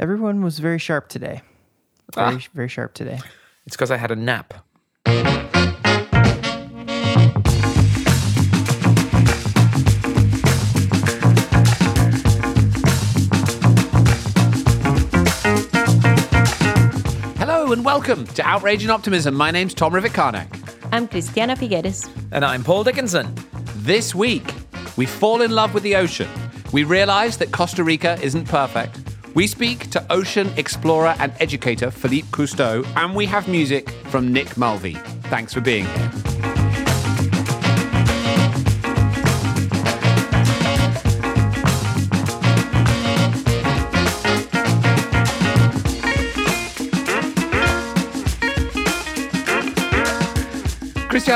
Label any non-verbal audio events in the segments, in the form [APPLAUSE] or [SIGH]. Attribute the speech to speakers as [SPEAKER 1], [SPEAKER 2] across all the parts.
[SPEAKER 1] Everyone was very sharp today. Very, ah. very sharp today.
[SPEAKER 2] It's because I had a nap. Hello and welcome to Outrage and Optimism. My name's Tom Rivett-Carnac.
[SPEAKER 3] I'm Christiana Figueres.
[SPEAKER 2] And I'm Paul Dickinson. This week, we fall in love with the ocean. We realize that Costa Rica isn't perfect. We speak to ocean explorer and educator Philippe Cousteau, and we have music from Nick Mulvey. Thanks for being here.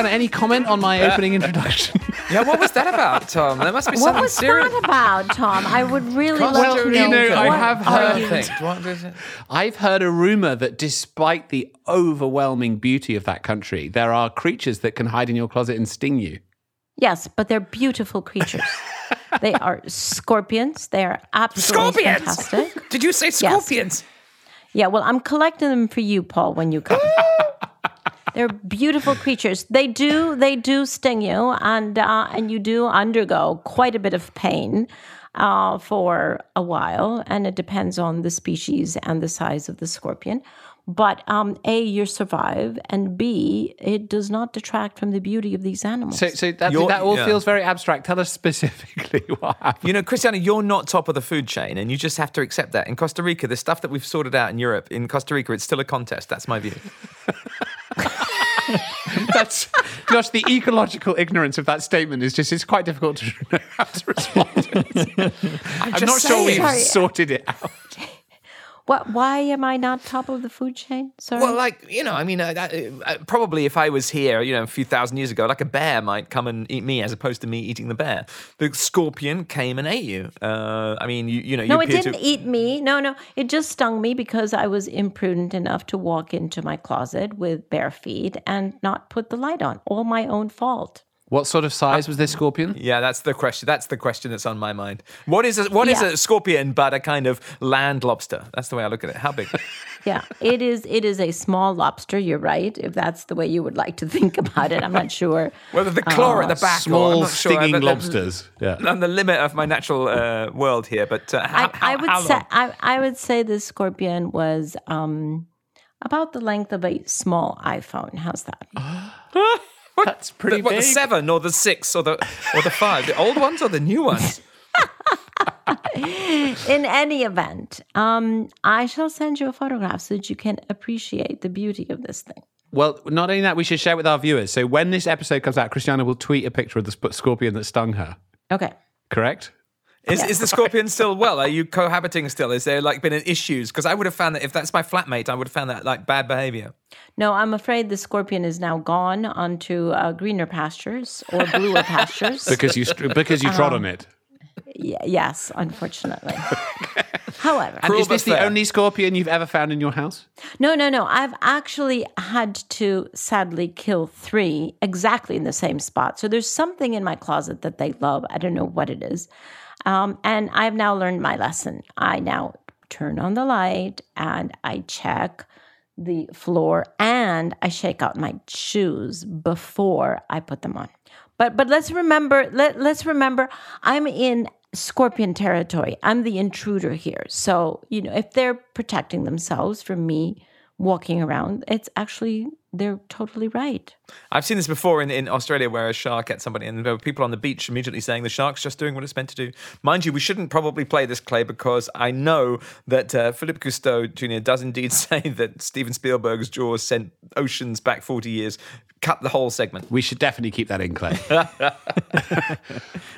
[SPEAKER 2] Christiana, any comment on my uh, opening introduction? [LAUGHS]
[SPEAKER 4] Yeah, what was that about, Tom? There must be something serious.
[SPEAKER 3] What
[SPEAKER 4] something
[SPEAKER 3] was
[SPEAKER 4] serious.
[SPEAKER 3] that about, Tom? I would really
[SPEAKER 4] Costa
[SPEAKER 3] love to know.
[SPEAKER 4] You know,
[SPEAKER 2] I
[SPEAKER 3] what
[SPEAKER 2] have heard-
[SPEAKER 4] What is it?
[SPEAKER 2] I've heard a rumor that despite the overwhelming beauty of that country, there are creatures that can hide in your closet and sting you.
[SPEAKER 3] Yes, but they're beautiful creatures. [LAUGHS] they are scorpions. They are absolutely
[SPEAKER 4] Scorpions!
[SPEAKER 3] fantastic.
[SPEAKER 4] Did you say scorpions?
[SPEAKER 3] Yeah, well, I'm collecting them for you, Paul, when you come. [LAUGHS] They're beautiful creatures. They do they do sting you, and uh, and you do undergo quite a bit of pain uh, for a while, and it depends on the species and the size of the scorpion. But um, a you survive, and b it does not detract from the beauty of these animals.
[SPEAKER 2] So, so that,
[SPEAKER 4] You're-
[SPEAKER 2] that all
[SPEAKER 4] yeah.
[SPEAKER 2] feels very abstract. Tell us specifically [LAUGHS] what happened.
[SPEAKER 4] You know, Christiana, you're not top of the food chain, and you just have to accept that. In Costa Rica, the stuff that we've sorted out in Europe, in Costa Rica, it's still a contest. That's my view. [LAUGHS]
[SPEAKER 2] That's gosh, the ecological ignorance of that statement is just it's quite difficult to [LAUGHS] know how to respond. to. I'm
[SPEAKER 4] just
[SPEAKER 2] not sure we've. Sorted it out.
[SPEAKER 3] What? Why am I not top of the food chain? Sorry.
[SPEAKER 4] Well, like you know, I mean, uh, that, uh, probably if I was here, you know, a few thousand years ago, like a bear might come and eat me, as opposed to me eating the bear. The scorpion came and ate you. Uh, I mean, you, you know,
[SPEAKER 3] No,
[SPEAKER 4] you
[SPEAKER 3] it didn't
[SPEAKER 4] to.
[SPEAKER 3] eat me. No, no. It just stung me because I was imprudent enough to walk into my closet with bare feet and not put the light on. All my own fault.
[SPEAKER 2] What sort of size was this scorpion?
[SPEAKER 4] Yeah, that's the question. That's the question that's on my mind. What is a, what is
[SPEAKER 3] Yeah.
[SPEAKER 4] a scorpion but a kind of land lobster? That's the way I look at it. How big? [LAUGHS]
[SPEAKER 3] Yeah, it is. It is a small lobster. You're right. If that's the way you would like to think about it, I'm not sure. [LAUGHS]
[SPEAKER 4] Whether the claw at the back, or, I'm
[SPEAKER 2] Small
[SPEAKER 4] not sure.
[SPEAKER 2] stinging
[SPEAKER 4] I'm the-
[SPEAKER 2] lobsters. Yeah.
[SPEAKER 4] I'm the limit of my natural uh, world here, but uh, how,
[SPEAKER 3] I, I would
[SPEAKER 4] how
[SPEAKER 3] say? I, I would say this scorpion was um, about the length of a small iPhone. How's that? [GASPS] [LAUGHS]
[SPEAKER 2] That's pretty
[SPEAKER 4] The, what, the seven or the six or the or the five? The old ones or the new ones? [LAUGHS]
[SPEAKER 3] In any event, um, I shall send you a photograph so that you can appreciate the beauty of this thing.
[SPEAKER 2] Well, not only that, we should share with our viewers. So when this episode comes out, Christiana will tweet a picture of the scorpion that stung her.
[SPEAKER 3] Okay.
[SPEAKER 2] Correct?
[SPEAKER 4] Is, is the scorpion still well? Are you cohabiting still? Is there like been issues? Because I would have found that if that's my flatmate, I would have found that like bad behavior.
[SPEAKER 3] No, I'm afraid the scorpion is now gone onto uh, greener pastures or bluer pastures. [LAUGHS]
[SPEAKER 2] Because you because you trod on it.
[SPEAKER 3] Y- yes, unfortunately. [LAUGHS] However,
[SPEAKER 2] And is this the
[SPEAKER 4] fair.
[SPEAKER 2] only scorpion you've ever found in your house?
[SPEAKER 3] no, no, no. I've actually had to sadly kill three exactly in the same spot. So there's something in my closet that they love. I don't know what it is. Um, and I've now learned my lesson. I now turn on the light and I check the floor and I shake out my shoes before I put them on. But but let's remember let, let's remember I'm in scorpion territory. I'm the intruder here. So, you know, if they're protecting themselves from me walking around, it's actually they're totally right.
[SPEAKER 4] I've seen this before in, in Australia where a shark ate somebody, and there were people on the beach immediately saying the shark's just doing what it's meant to do. Mind you, we shouldn't probably play this clay because I know that uh, Philip Cousteau Jr. does indeed [LAUGHS] say that Steven Spielberg's Jaws sent oceans back 40 years. Cut the whole segment.
[SPEAKER 2] We should definitely keep that in, Clay. [LAUGHS]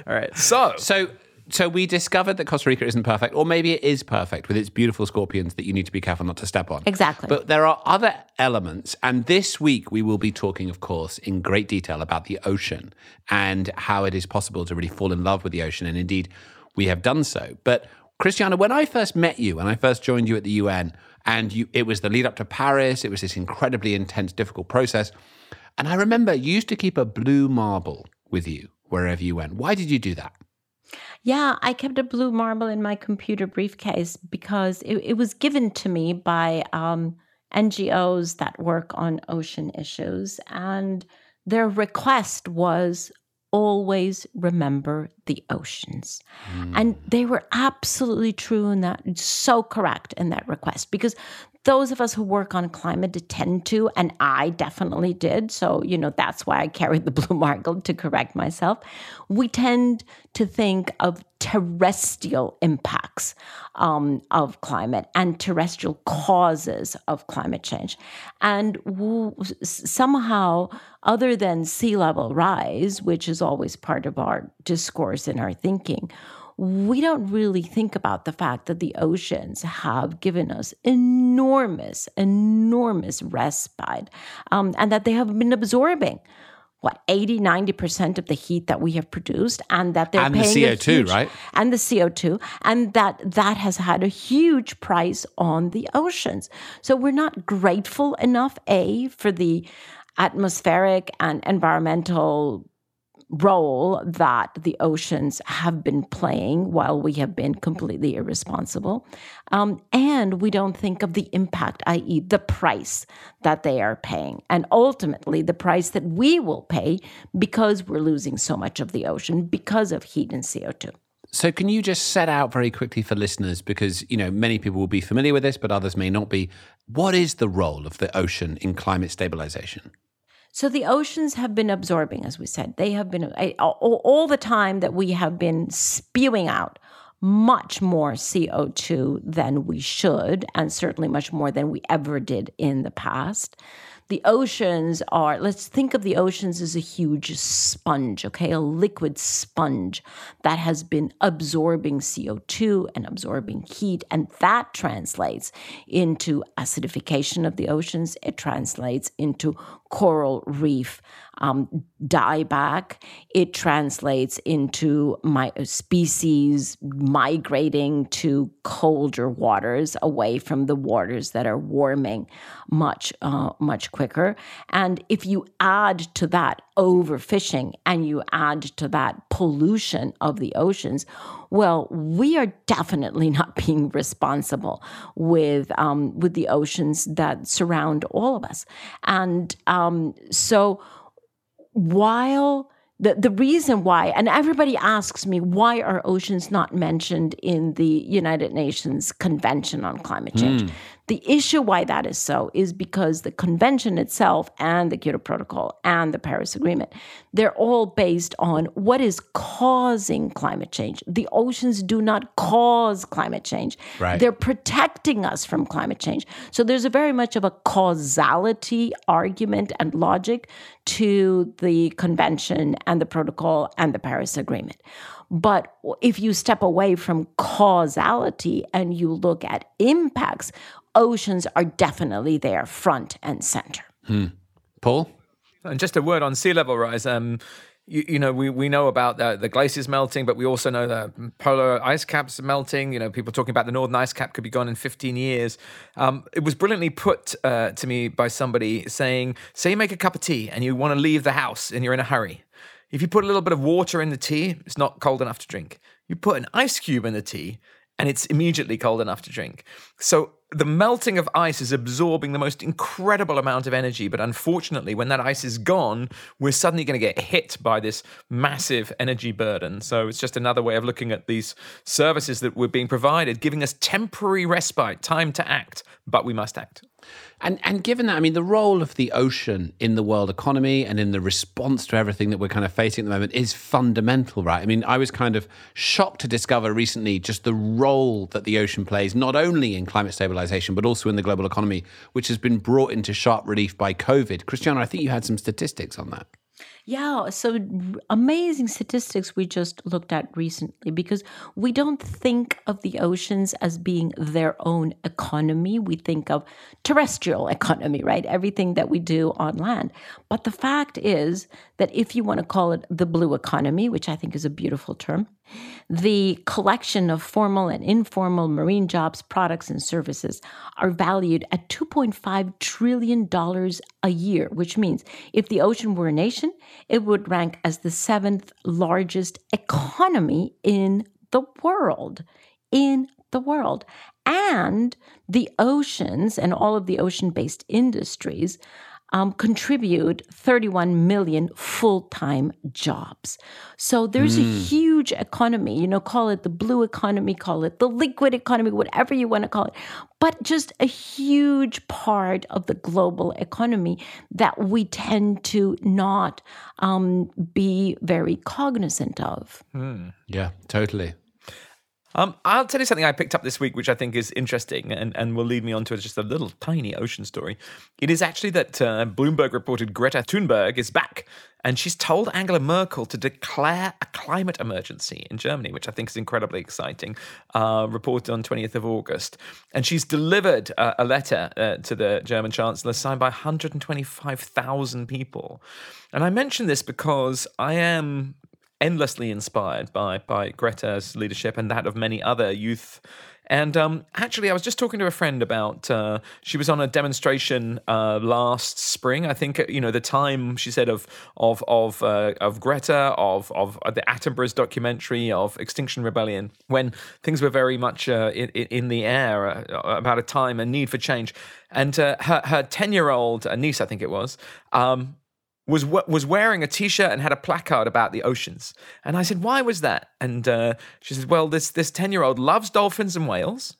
[SPEAKER 4] All right. So,
[SPEAKER 2] so, so we discovered that Costa Rica isn't perfect, or maybe it is perfect with its beautiful scorpions that you need to be careful not to step on.
[SPEAKER 3] Exactly.
[SPEAKER 2] But there are other elements, and this week we will be talking, of course, in great detail about the ocean and how it is possible to really fall in love with the ocean, and indeed we have done so. But Christiana, when I first met you, when I first joined you at the UN, and you, it was the lead up to Paris, it was this incredibly intense, difficult process. And I remember you used to keep a blue marble with you wherever you went. Why did you do that?
[SPEAKER 3] Yeah, I kept a blue marble in my computer briefcase because it, it was given to me by um, NGOs that work on ocean issues. And their request was always remember the oceans. Mm. And they were absolutely true in that, so correct in that request because those of us who work on climate tend to, and I definitely did. So, you know, that's why I carried the blue marble to correct myself. We tend to think of terrestrial impacts um, of climate and terrestrial causes of climate change. And somehow, other than sea level rise, which is always part of our discourse and our thinking, we don't really think about the fact that the oceans have given us enormous, enormous respite um, and that they have been absorbing what 80 90% of the heat that we have produced and that they're
[SPEAKER 2] and
[SPEAKER 3] paying
[SPEAKER 2] the CO2
[SPEAKER 3] huge,
[SPEAKER 2] right?
[SPEAKER 3] And the CO2 and that that has had a huge price on the oceans. So we're not grateful enough a for the atmospheric and environmental role that the oceans have been playing while we have been completely irresponsible. Um, and we don't think of the impact, i.e., the price that they are paying, and ultimately the price that we will pay because we're losing so much of the ocean because of heat and CO2.
[SPEAKER 2] So can you just set out very quickly for listeners because you know many people will be familiar with this but others may not be what is the role of the ocean in climate stabilization?
[SPEAKER 3] So the oceans have been absorbing, as we said. They have been eh, all, all the time that we have been spewing out much more CO2 than we should, and certainly much more than we ever did in the past the oceans are, let's think of the oceans as a huge sponge, okay, a liquid sponge that has been absorbing CO2 and absorbing heat. And that translates into acidification of the oceans, it translates into coral reef um, dieback. It translates into my species migrating to colder waters away from the waters that are warming much, uh, much quicker. And if you add to that overfishing and you add to that pollution of the oceans, well, we are definitely [LAUGHS] not being responsible with um, with the oceans that surround all of us, and um, so while the, the reason why, and everybody asks me, why are oceans not mentioned in the United Nations Convention on Climate Change? Mm. The issue why that is so is because the convention itself and the Kyoto Protocol and the Paris Agreement, they're all based on what is causing climate change. The oceans do not cause climate change.
[SPEAKER 2] Right.
[SPEAKER 3] They're protecting us from climate change. So there's a very much of a causality argument and logic to the convention and the protocol and the Paris Agreement. But if you step away from causality and you look at impacts, oceans are definitely there, front and center.
[SPEAKER 2] Hmm. Paul?
[SPEAKER 4] And just a word on sea level rise. Um, you, you, know, we, we know about the, the, glaciers melting, but we also know that polar ice caps are melting. You know, people talking about the northern ice cap could be gone in 15 years. Um, it was brilliantly put uh, to me by somebody saying, say you make a cup of tea and you want to leave the house and you're in a hurry. If you put a little bit of water in the tea, it's not cold enough to drink. You put an ice cube in the tea, and it's immediately cold enough to drink. So the melting of ice is absorbing the most incredible amount of energy. But unfortunately, when that ice is gone, we're suddenly going to get hit by this massive energy burden. So it's just another way of looking at these services that we're being provided, giving us temporary respite, time to act, but we must act.
[SPEAKER 2] And and given that, I mean, the role of the ocean in the world economy and in the response to everything that we're kind of facing at the moment is fundamental, right? I mean, I was kind of shocked to discover recently just the role that the ocean plays, not only in climate stabilization, but also in the global economy, which has been brought into sharp relief by COVID. Christiana, I think you had some statistics on that.
[SPEAKER 3] Yeah, so amazing statistics we just looked at recently because we don't think of the oceans as being their own economy. We think of terrestrial economy, right? Everything that we do on land. But the fact is that if you want to call it the blue economy, which I think is a beautiful term, the collection of formal and informal marine jobs, products, and services are valued at $2.5 trillion a year, which means if the ocean were a nation, it would rank as the seventh largest economy in the world. In the world. And the oceans and all of the ocean based industries um, contribute 31 million full time jobs. So there's a huge economy, you know, call it the blue economy, call it the liquid economy, whatever you want to call it, but just a huge part of the global economy that we tend to not um, be very cognizant of.
[SPEAKER 2] Yeah, totally.
[SPEAKER 4] Um, I'll tell you something I picked up this week, which I think is interesting and, and will lead me on to just a little tiny ocean story. It is actually that uh, Bloomberg reported Greta Thunberg is back and she's told Angela Merkel to declare a climate emergency in Germany, which I think is incredibly exciting. Uh, reported on 20th of August. And she's delivered uh, a letter uh, to the German Chancellor signed by 125,000 people. And I mention this because I am endlessly inspired by by Greta's leadership and that of many other youth. And um, actually, I was just talking to a friend about. Uh, she was on a demonstration uh, last spring. I think you know the time she said of of of uh, of Greta, of of the Attenborough's documentary, of Extinction Rebellion, when things were very much uh, in, in the air uh, about a time and need for change. And uh, her her ten year old niece, I think it was. Um, was was wearing a t-shirt and had a placard about the oceans. And I said, "Why was that?" And uh, she said, "Well, this this ten year old loves dolphins and whales."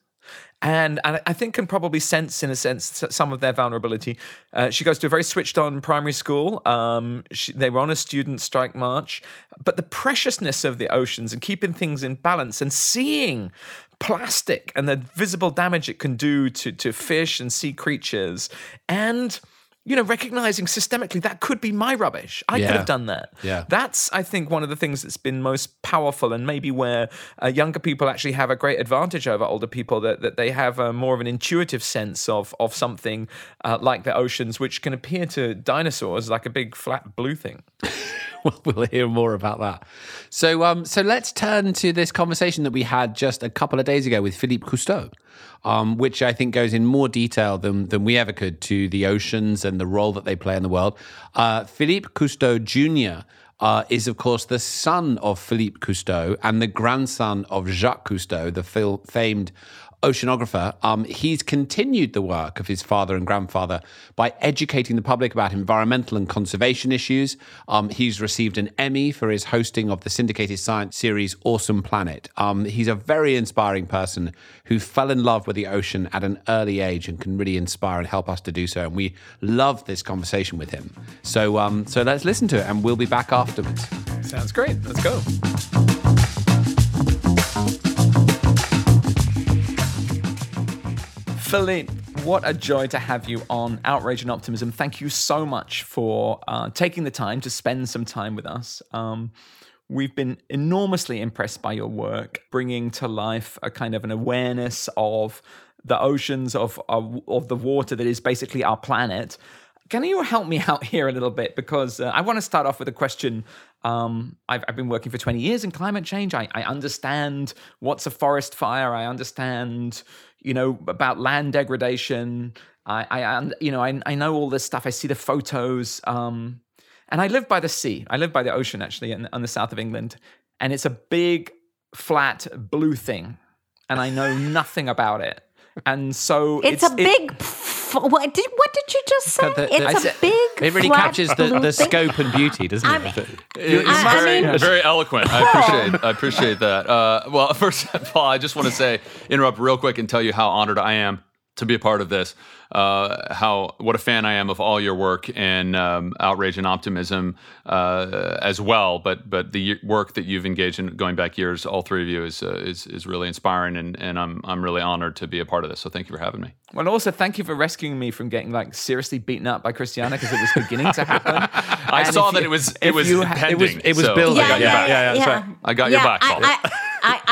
[SPEAKER 4] And, and I think can probably sense, in a sense, some of their vulnerability. Uh, she goes to a very switched on primary school. Um, she, they were on a student strike march. But the preciousness of the oceans and keeping things in balance and seeing plastic and the visible damage it can do to, to fish and sea creatures and you know, recognizing systemically that could be my rubbish. I
[SPEAKER 2] Yeah.
[SPEAKER 4] could have done that.
[SPEAKER 2] Yeah.
[SPEAKER 4] That's, I think, one of the things that's been most powerful and maybe where uh, younger people actually have a great advantage over older people that, that they have uh, more of an intuitive sense of, of something uh, like the oceans, which can appear to dinosaurs like a big flat blue thing. [LAUGHS]
[SPEAKER 2] Well, we'll hear more about that. So, um, so let's turn to this conversation that we had just a couple of days ago with Philippe Cousteau, um, which I think goes in more detail than than we ever could to the oceans and the role that they play in the world. Uh, Philippe Cousteau Jr. Uh, is, of course, the son of Philippe Cousteau and the grandson of Jacques Cousteau, the fil- famed oceanographer, um, he's continued the work of his father and grandfather by educating the public about environmental and conservation issues. Um, he's received an Emmy for his hosting of the syndicated science series Awesome Planet. Um, he's a very inspiring person who fell in love with the ocean at an early age and can really inspire and help us to do so. And we love this conversation with him. So, um, so let's listen to it, and we'll be back afterwards.
[SPEAKER 4] Sounds great. Let's go. Philippe, what a joy to have you on Outrage and Optimism. Thank you so much for uh, taking the time to spend some time with us. Um, we've been enormously impressed by your work, bringing to life a kind of an awareness of the oceans, of, of, of the water that is basically our planet. Can you help me out here a little bit? Because uh, I want to start off with a question. Um, I've, I've been working for 20 years in climate change. I, I understand what's a forest fire. I understand, you know, about land degradation. I, I and, you know, I, I know all this stuff. I see the photos. Um, and I live by the sea. I live by the ocean, actually, in, on the south of England. And it's a big, flat, blue thing. And I know [LAUGHS] nothing about it. And so
[SPEAKER 3] It's, a big. F- what did what did you just say?
[SPEAKER 2] The- the-
[SPEAKER 3] it's
[SPEAKER 2] I
[SPEAKER 3] a
[SPEAKER 4] said-
[SPEAKER 3] big.
[SPEAKER 2] It really
[SPEAKER 3] flat
[SPEAKER 2] captures the,
[SPEAKER 3] blue
[SPEAKER 2] the
[SPEAKER 3] thing.
[SPEAKER 2] scope and beauty, doesn't
[SPEAKER 3] I
[SPEAKER 2] it?
[SPEAKER 3] mean-
[SPEAKER 5] It's
[SPEAKER 3] I- I
[SPEAKER 5] very,
[SPEAKER 3] mean-
[SPEAKER 5] very eloquent. I appreciate. [LAUGHS] I appreciate that. Uh, well, [LAUGHS] first of all, I just want to say, interrupt real quick and tell you how honored I am to be a part of this. Uh, how what a fan I am of all your work and um, outrage and optimism uh, as well. But but the work that you've engaged in going back years, all three of you, is uh, is is really inspiring, and, and I'm I'm really honored to be a part of this. So thank you for having me.
[SPEAKER 4] Well, also thank you for rescuing me from getting like seriously beaten up by Christiana because it was beginning to happen. [LAUGHS]
[SPEAKER 5] I
[SPEAKER 4] And
[SPEAKER 5] saw that
[SPEAKER 4] you-
[SPEAKER 5] it was it was
[SPEAKER 4] you ha-
[SPEAKER 5] pending.
[SPEAKER 2] it was- it was
[SPEAKER 5] so
[SPEAKER 2] building.
[SPEAKER 5] I got your back.
[SPEAKER 2] yeah, yeah, that's right.
[SPEAKER 5] I got your back,
[SPEAKER 3] I,
[SPEAKER 5] Paul.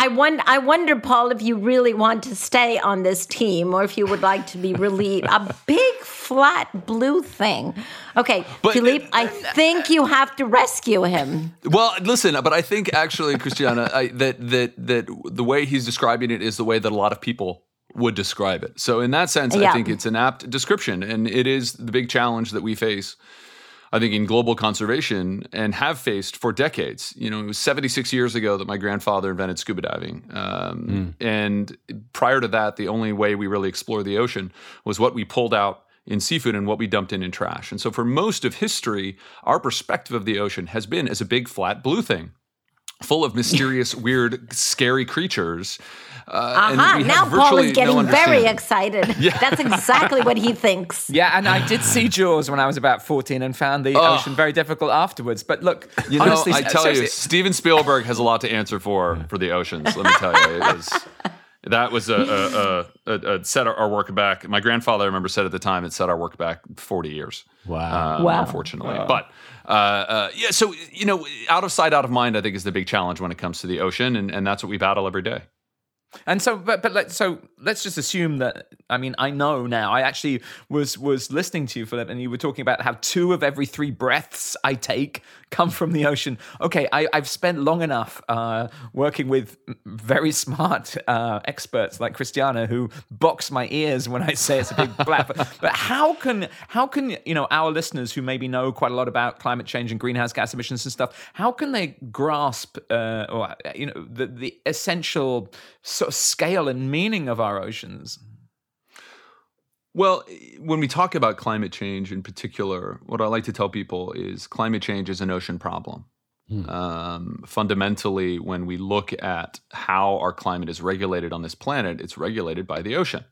[SPEAKER 3] I, wonder, I wonder, Paul, if you really want to stay on this team or if you would like to be [LAUGHS] relieved. A big flat blue thing. Okay,
[SPEAKER 5] But-
[SPEAKER 3] Philippe, I think you have to rescue him.
[SPEAKER 5] Well, listen, but I think actually, Christiana, I, that that that the way he's describing it is the way that a lot of people would describe it. So in that sense, I think it's an apt description, and it is the big challenge that we face. I think, in global conservation and have faced for decades. You know, it was 76 years ago that my grandfather invented scuba diving. Um, And prior to that, the only way we really explored the ocean was what we pulled out in seafood and what we dumped in in trash. And so, for most of history, our perspective of the ocean has been as a big, flat, blue thing. Full of mysterious, [LAUGHS] weird, scary creatures. Uh, and
[SPEAKER 3] Aha, now Paul is getting
[SPEAKER 5] no
[SPEAKER 3] very excited. [LAUGHS] yeah. That's exactly what he thinks. [LAUGHS]
[SPEAKER 4] Yeah, and I did see Jaws when I was about 14 and found the ocean very difficult afterwards. But look,
[SPEAKER 5] You know,
[SPEAKER 4] honestly,
[SPEAKER 5] I tell you, Steven Spielberg has a lot to answer for for the oceans. Let me tell you, it was, that was a, a, a, a set our work back. My grandfather, I remember, said at the time it set our work back forty years.
[SPEAKER 2] Wow.
[SPEAKER 5] Uh,
[SPEAKER 3] Wow.
[SPEAKER 5] Unfortunately, but uh, uh, yeah. So you know, out of sight, out of mind. I think is the big challenge when it comes to the ocean, and, and that's what we battle every day.
[SPEAKER 4] And so, but but let, so let's just assume that. I mean, I know now. I actually was was listening to you, Philip, and you were talking about how two of every three breaths I take come from the ocean. Okay, I, I've spent long enough uh, working with very smart uh, experts like Christiana who box my ears when I say it's a big [LAUGHS] blap. But, but how can how can you know our listeners who maybe know quite a lot about climate change and greenhouse gas emissions and stuff? How can they grasp uh, or you know the the essential sort of scale and meaning of our oceans?
[SPEAKER 5] Well, when we talk about climate change in particular, what I like to tell people is climate change is an ocean problem. Um, fundamentally, when we look at how our climate is regulated on this planet, it's regulated by the ocean.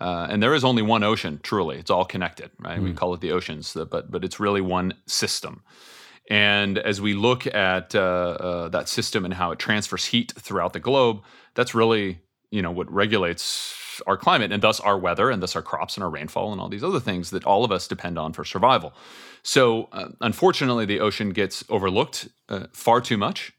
[SPEAKER 5] Uh, and there is only one ocean, truly. It's all connected, right? We call it the oceans, but but it's really one system. And as we look at uh, uh, that system and how it transfers heat throughout the globe, that's really you know what regulates our climate and thus our weather and thus our crops and our rainfall and all these other things that all of us depend on for survival. So uh, unfortunately, the ocean gets overlooked uh, far too much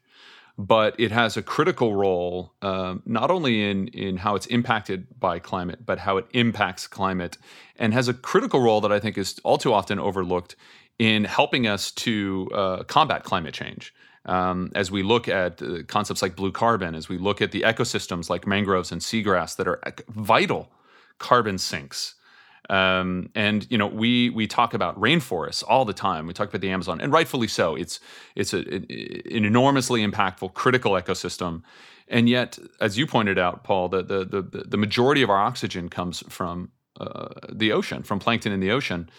[SPEAKER 5] but it has a critical role um, not only in in how it's impacted by climate, but how it impacts climate, and has a critical role that I think is all too often overlooked in helping us to uh, combat climate change. Um, as we look at uh, concepts like blue carbon, as we look at the ecosystems like mangroves and seagrass that are ec- vital carbon sinks. Um, and you know, we we talk about rainforests all the time. We talk about the Amazon, and rightfully so. It's it's a, an enormously impactful, critical ecosystem. And yet, as you pointed out, Paul, the the the, the majority of our oxygen comes from uh, the ocean, from plankton in the ocean.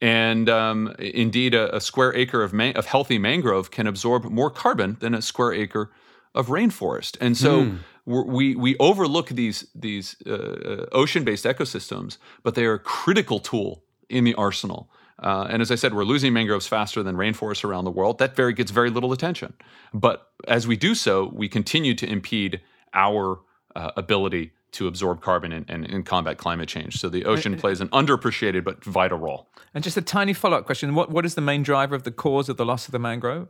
[SPEAKER 5] And um, indeed, a, a square acre of ma- of healthy mangrove can absorb more carbon than a square acre of rainforest. And so we're, we we overlook these these uh, ocean based ecosystems, but they are a critical tool in the arsenal. Uh, and as I said, we're losing mangroves faster than rainforests around the world. That very gets very little attention. But as we do so, we continue to impede our uh, ability to absorb carbon and, and, and combat climate change. So the ocean plays an underappreciated but vital role.
[SPEAKER 4] And just a tiny follow up question: What what is the main driver of the cause of the loss of the mangrove?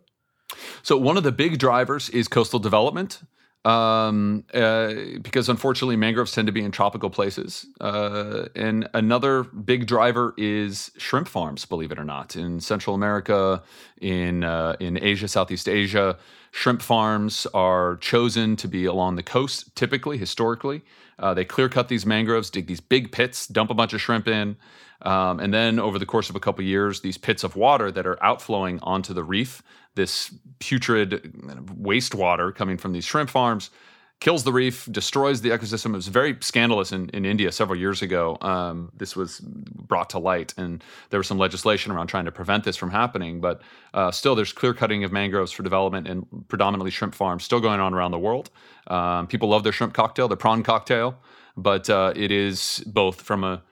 [SPEAKER 5] So one of the big drivers is coastal development, um, uh, because unfortunately mangroves tend to be in tropical places. Uh, and another big driver is shrimp farms. Believe it or not, in Central America, in uh, in Asia, Southeast Asia, shrimp farms are chosen to be along the coast. Typically, historically, uh, they clear cut these mangroves, dig these big pits, dump a bunch of shrimp in. Um, and then over the course of a couple years, these pits of water that are outflowing onto the reef, this putrid wastewater coming from these shrimp farms, kills the reef, destroys the ecosystem. It was very scandalous in, in India several years ago. Um, this was brought to light, and there was some legislation around trying to prevent this from happening. But uh, still, there's clear cutting of mangroves for development and predominantly shrimp farms still going on around the world. Um, people love their shrimp cocktail, their prawn cocktail, but uh, it is both from a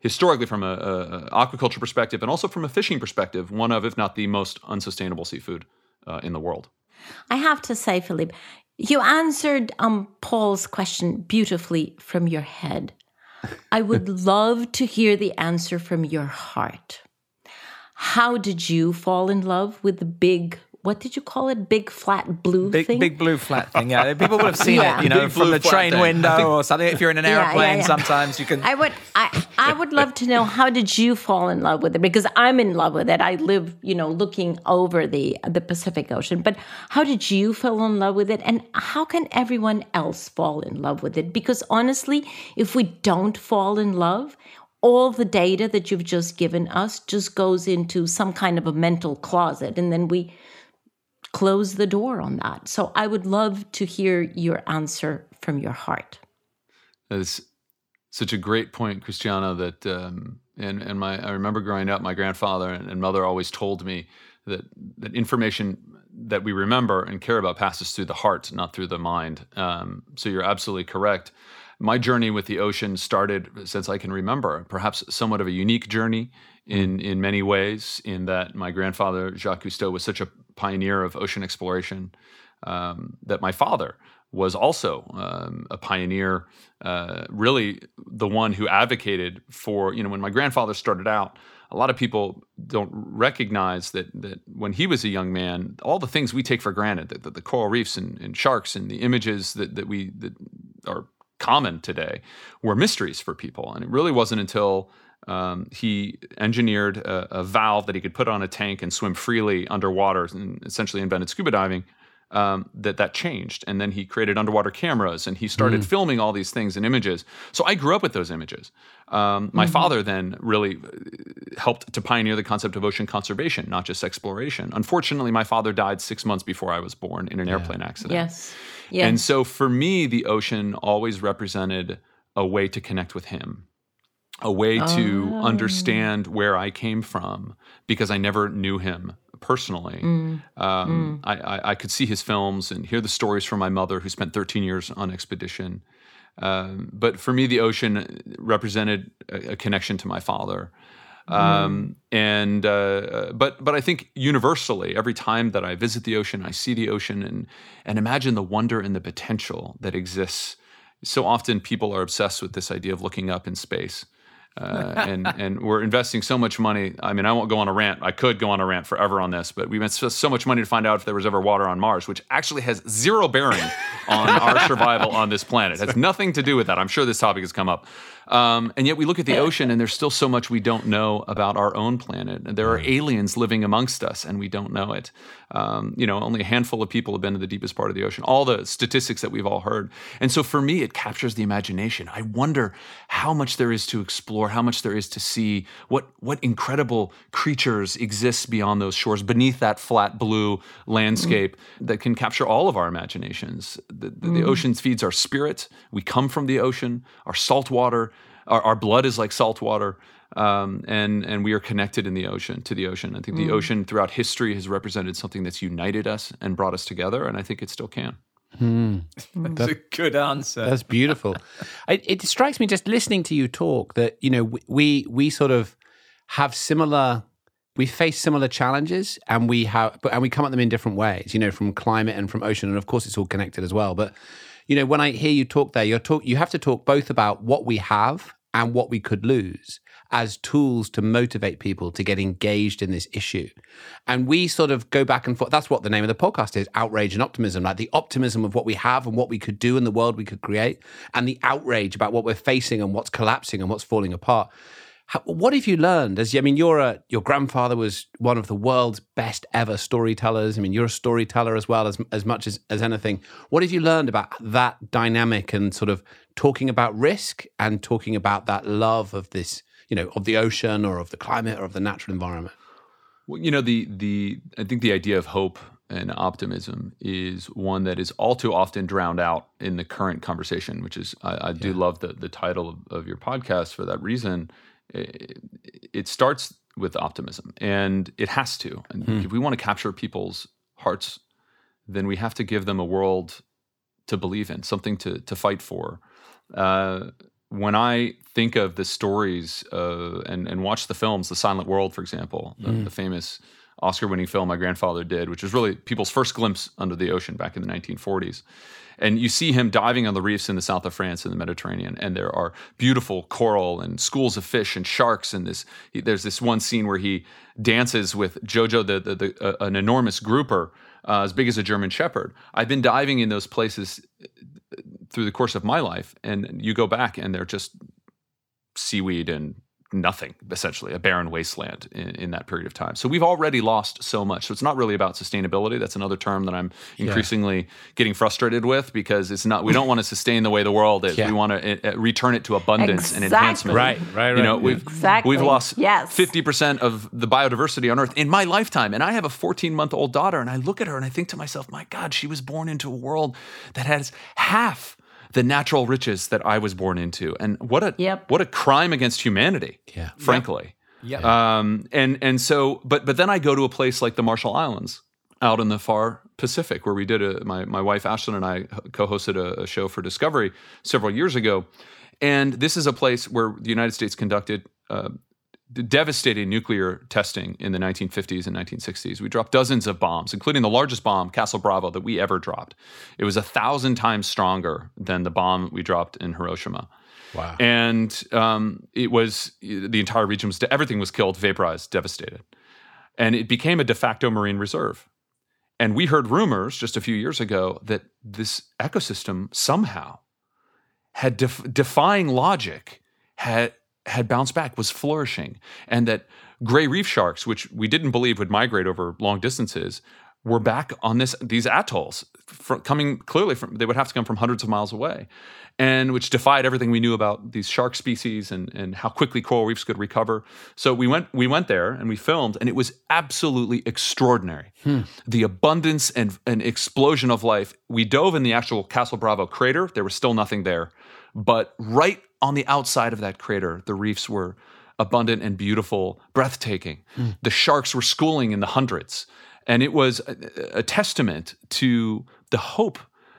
[SPEAKER 5] historically from a, a, aquaculture perspective and also from a fishing perspective, one of, if not the most unsustainable seafood uh, in the world.
[SPEAKER 3] I have to say, Philippe, you answered um, Paul's question beautifully from your head. I would [LAUGHS] love to hear the answer from your heart. How did you fall in love with the big, what did you call it? Big flat blue
[SPEAKER 4] Big
[SPEAKER 3] thing?
[SPEAKER 4] big blue flat thing. Yeah, people would have seen
[SPEAKER 3] Yeah.
[SPEAKER 4] it, [LAUGHS] you know,
[SPEAKER 5] Big
[SPEAKER 4] from the train
[SPEAKER 5] thing.
[SPEAKER 4] window or something. If you're in an [LAUGHS]
[SPEAKER 3] Yeah, yeah,
[SPEAKER 4] airplane,
[SPEAKER 3] yeah.
[SPEAKER 4] sometimes you can.
[SPEAKER 3] I would I I would love to know how did you fall in love with it because I'm in love with it. I live, you know, looking over the the Pacific Ocean. But how did you fall in love with it and how can everyone else fall in love with it? Because honestly, if we don't fall in love, all the data that you've just given us just goes into some kind of a mental closet and then we close the door on that. So I would love to hear your answer from your heart.
[SPEAKER 5] That's such a great point, Christiana. That um, and and my I remember growing up, my grandfather and, and mother always told me that that information that we remember and care about passes through the heart, not through the mind. Um, so you're absolutely correct. My journey with the ocean started since I can remember, perhaps somewhat of a unique journey in in many ways. In that my grandfather Jacques Cousteau was such a pioneer of ocean exploration um, that my father was also um, a pioneer, uh, really the one who advocated for, you know, when my grandfather started out, a lot of people don't recognize that that when he was a young man, all the things we take for granted, the, the, the coral reefs and, and, sharks and the images that, that we that are common today, were mysteries for people. And it really wasn't until um, he engineered a, a, valve that he could put on a tank and swim freely underwater, and essentially invented scuba diving um, that that changed. And then he created underwater cameras and he started mm. filming all these things and images. So I grew up with those images. Um, my mm-hmm. father then really uh, helped to pioneer the concept of ocean conservation, not just exploration. Unfortunately, my father died six months before I was born in an yeah. airplane accident.
[SPEAKER 3] Yes.
[SPEAKER 5] yes. And so for me, the ocean always represented a way to connect with him a way to oh. understand where I came from because I never knew him personally. Mm. Um, mm. I, I, I, could see his films and hear the stories from my mother, who spent 13 years on expedition. Um, but for me, the ocean represented a, a connection to my father. Um, mm. And uh, but but I think universally, every time that I visit the ocean, I see the ocean and and imagine the wonder and the potential that exists. So often, people are obsessed with this idea of looking up in space. Uh, and and we're investing so much money. I mean, I won't go on a rant. I could go on a rant forever on this, but we spent so much money to find out if there was ever water on Mars, which actually has zero bearing on our [LAUGHS] survival on this planet. It has nothing to do with that. I'm sure this topic has come up. Um, and yet we look at the ocean and there's still so much we don't know about our own planet. And there are aliens living amongst us and we don't know it. Um, you know, only a handful of people have been to the deepest part of the ocean. All the statistics that we've all heard. And so for me, it captures the imagination. I wonder how much there is to explore, how much there is to see, what what incredible creatures exist beyond those shores, beneath that flat blue landscape mm. that can capture all of our imaginations. The, the, mm. the ocean feeds our spirit. We come from the ocean. Our salt water our, our blood is like salt water. Um, and and we are connected in the ocean to the ocean. I think the mm. ocean throughout history has represented something that's united us and brought us together, and I think it still can.
[SPEAKER 4] Hmm. That's a good answer.
[SPEAKER 2] That's beautiful. [LAUGHS] it, it, strikes me just listening to you talk that you know we we sort of have similar. We face similar challenges, and we have, but and we come at them in different ways. You know, from climate and from ocean, and of course, it's all connected as well. But you know, when I hear you talk there, you're talk you have to talk both about what we have and what we could lose as tools to motivate people to get engaged in this issue. And we sort of go back and forth. That's what the name of the podcast is outrage and optimism, like the optimism of what we have and what we could do in the world we could create, and the outrage about what we're facing and what's collapsing and what's falling apart. How, what have you learned? As I mean, you're a your grandfather was one of the world's best ever storytellers. I mean, you're a storyteller as well as as much as as anything. What have you learned about that dynamic and sort of talking about risk and talking about that love of this, you know, of the ocean or of the climate or of the natural environment?
[SPEAKER 5] Well, you know, the the I think the idea of hope and optimism is one that is all too often drowned out in the current conversation, which is I, I do yeah. love the the title of, of your podcast for that reason it starts with optimism and it has to. And hmm. if we want to capture people's hearts, then we have to give them a world to believe in, something to, to fight for. Uh, when I think of the stories uh, and, and watch the films, The Silent World, for example, the, the famous Oscar winning film my grandfather did, which was really people's first glimpse under the ocean back in the 1940s. And you see him diving on the reefs in the south of France in the Mediterranean, and there are beautiful coral and schools of fish and sharks. And this, he, there's this one scene where he dances with Jojo, the, the, the uh, an enormous grouper uh, as big as a German Shepherd. I've been diving in those places uh, through the course of my life, and you go back and they're just seaweed and nothing, essentially, a barren wasteland in, in, that period of time. So we've already lost so much. So it's not really about sustainability. That's another term that I'm increasingly yeah. getting frustrated with because it's not. We don't want to sustain the way the world is. Yeah. We want to uh, return it to abundance
[SPEAKER 3] exactly.
[SPEAKER 5] and enhancement.
[SPEAKER 2] Right, right, right.
[SPEAKER 5] You know, we've
[SPEAKER 3] exactly.
[SPEAKER 5] we've lost
[SPEAKER 3] yes.
[SPEAKER 5] fifty percent of the biodiversity on Earth in my lifetime, and I have a 14 month old daughter, and I look at her and I think to myself, my God, she was born into a world that has half the natural riches that I was born into. And what a
[SPEAKER 3] yep.
[SPEAKER 5] what a crime against humanity.
[SPEAKER 2] Yeah.
[SPEAKER 5] Frankly.
[SPEAKER 4] Yeah.
[SPEAKER 5] Um, and and so, but but then I go to a place like the Marshall Islands, out in the far Pacific, where we did a my my wife Ashlan and I co-hosted a, a show for Discovery several years ago, and this is a place where the United States conducted uh, devastating nuclear testing in the 1950s and 1960s. We dropped dozens of bombs, including the largest bomb, Castle Bravo, that we ever dropped. It was a thousand times stronger than the bomb we dropped in Hiroshima.
[SPEAKER 2] Wow.
[SPEAKER 5] And um, it was the entire region was everything was killed, vaporized, devastated, and it became a de facto marine reserve. And we heard rumors just a few years ago that this ecosystem somehow had def- defying logic had had bounced back, was flourishing, and that gray reef sharks, which we didn't believe would migrate over long distances, were back on this these atolls, coming clearly from they would have to come from hundreds of miles away, and which defied everything we knew about these shark species and and how quickly coral reefs could recover. So we went we went there and we filmed, and it was absolutely extraordinary. Hmm. The abundance and and explosion of life. We dove in the actual Castle Bravo crater. There was still nothing there, but right on the outside of that crater, the reefs were abundant and beautiful, breathtaking. Mm. The sharks were schooling in the hundreds. And it was a, a testament to the hope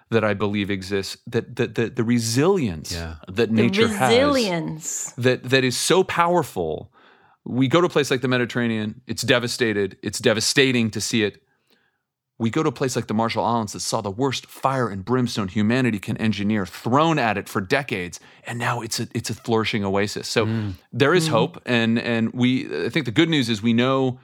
[SPEAKER 5] that I believe exists, that, that, that the resilience
[SPEAKER 2] yeah.
[SPEAKER 5] that nature
[SPEAKER 3] resilience.
[SPEAKER 5] has, that, that is so powerful. We go to a place like the Mediterranean, it's devastated, it's devastating to see it we go to a place like the Marshall Islands that saw the worst fire and brimstone humanity can engineer thrown at it for decades, and now it's a it's a flourishing oasis. So mm. there is mm. hope, and and we I think the good news is we know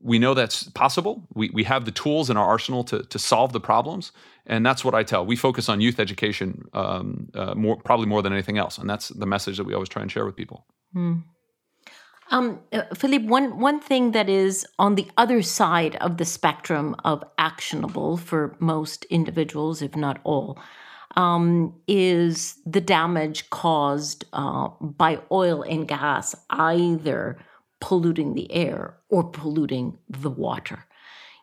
[SPEAKER 5] we know that's possible. We we have the tools in our arsenal to to solve the problems, and that's what I tell. We focus on youth education um, uh, more probably more than anything else, and that's the message that we always try and share with people.
[SPEAKER 3] Mm. Um, uh, Philippe, one one thing that is on the other side of the spectrum of actionable for most individuals, if not all, um, is the damage caused uh, by oil and gas, either polluting the air or polluting the water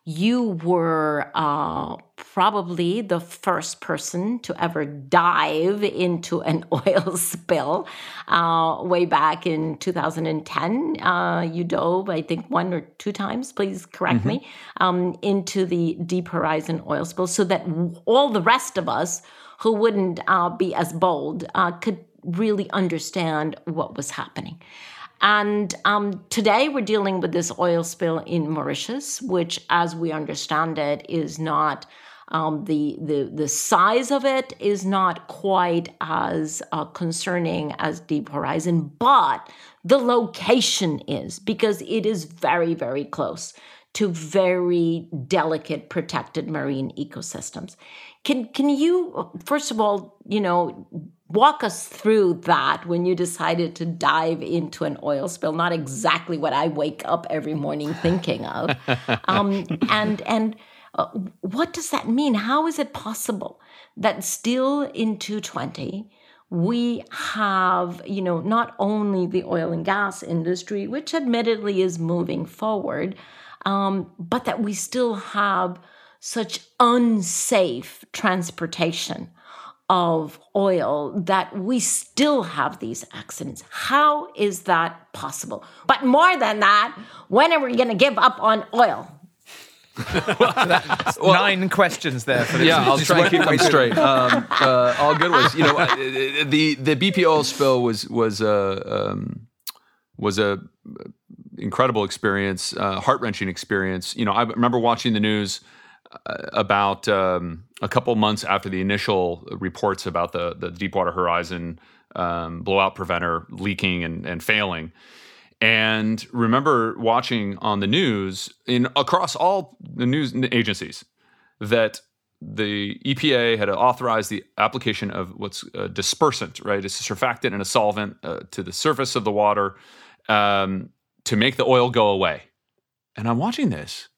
[SPEAKER 3] you were uh, probably the first person to ever dive into an [LAUGHS] oil spill uh, way back in 2010. Uh, you dove, I think, one or two times, please correct mm-hmm. me, um, into the Deep Horizon oil spill so that all the rest of us who wouldn't uh, be as bold uh, could really understand what was happening. And um, today we're dealing with this oil spill in Mauritius, which, as we understand it, is not um, the the the size of it is not quite as uh, concerning as Deep Horizon, but the location is because it is very very close to very delicate protected marine ecosystems. Can can you first of all, you know, walk us through that when you decided to dive into an oil spill not exactly what i wake up every morning thinking of. [LAUGHS] Um, and and uh, what does that mean? How is it possible that still in 220 we have you know not only the oil and gas industry which admittedly is moving forward um, but that we still have such unsafe transportation of oil that we still have these accidents. How is that possible? But more than that, when are we going to give up on oil? [LAUGHS]
[SPEAKER 4] well, nine questions there. For this.
[SPEAKER 5] Yeah, I'll [LAUGHS] try and keep them straight. Um, uh, all good ones. You know, uh, the the BP oil spill was was a um, was a incredible experience, uh, heart wrenching experience. You know, I remember watching the news about um, a couple months after the initial reports about the the Deepwater Horizon um, blowout preventer leaking and, and failing. And remember watching on the news in across all the news agencies that the EPA had authorized the application of what's a dispersant, right? It's a surfactant and a solvent uh, to the surface of the water um, to make the oil go away. And I'm watching this.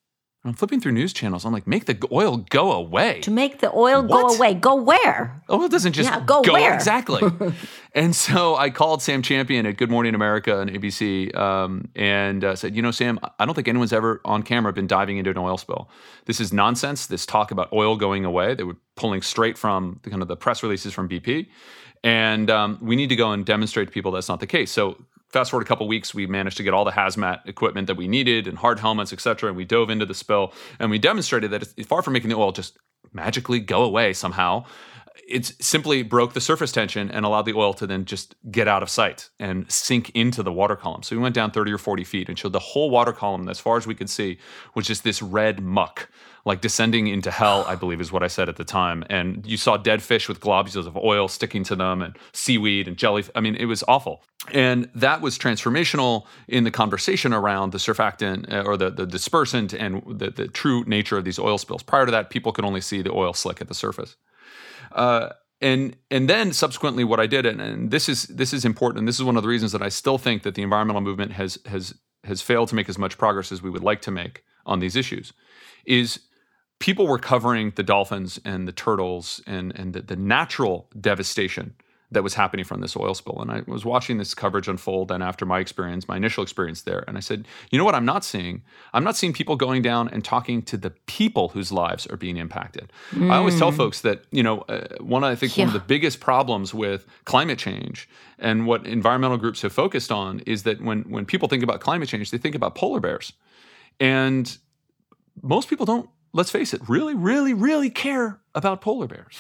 [SPEAKER 5] I'm flipping through news channels. I'm like, make the oil go away.
[SPEAKER 3] To make the oil go away. Go where?
[SPEAKER 5] Oil doesn't just
[SPEAKER 3] Yeah, go where?
[SPEAKER 5] exactly. [LAUGHS] and so I called Sam Champion at Good Morning America and ABC um, and uh, said, you know, Sam, I don't think anyone's ever on camera been diving into an oil spill. This is nonsense. This talk about oil going away. They were pulling straight from the kind of the press releases from BP, and um, we need to go and demonstrate to people that's not the case. So. Fast forward a couple weeks, we managed to get all the hazmat equipment that we needed and hard helmets, et cetera. And we dove into the spill and we demonstrated that it's far from making the oil just magically go away somehow it simply broke the surface tension and allowed the oil to then just get out of sight and sink into the water column. So we went down 30 or 40 feet and showed the whole water column, as far as we could see, was just this red muck, like descending into hell, I believe is what I said at the time. And you saw dead fish with globules of oil sticking to them and seaweed and jelly. I mean, it was awful. And that was transformational in the conversation around the surfactant uh, or the, the dispersant and the, the true nature of these oil spills. Prior to that, people could only see the oil slick at the surface. Uh, and and then subsequently, what I did, and, and this is this is important, and this is one of the reasons that I still think that the environmental movement has has has failed to make as much progress as we would like to make on these issues, is people were covering the dolphins and the turtles and and the, the natural devastation that was happening from this oil spill. And I was watching this coverage unfold and after my experience, my initial experience there. And I said, you know what I'm not seeing? I'm not seeing people going down and talking to the people whose lives are being impacted. I always tell folks that, you know, uh, one, I think one of the biggest problems with climate change and what environmental groups have focused on is that when, when people think about climate change, they think about polar bears. And most people don't, let's face it, really, really, really care about polar bears.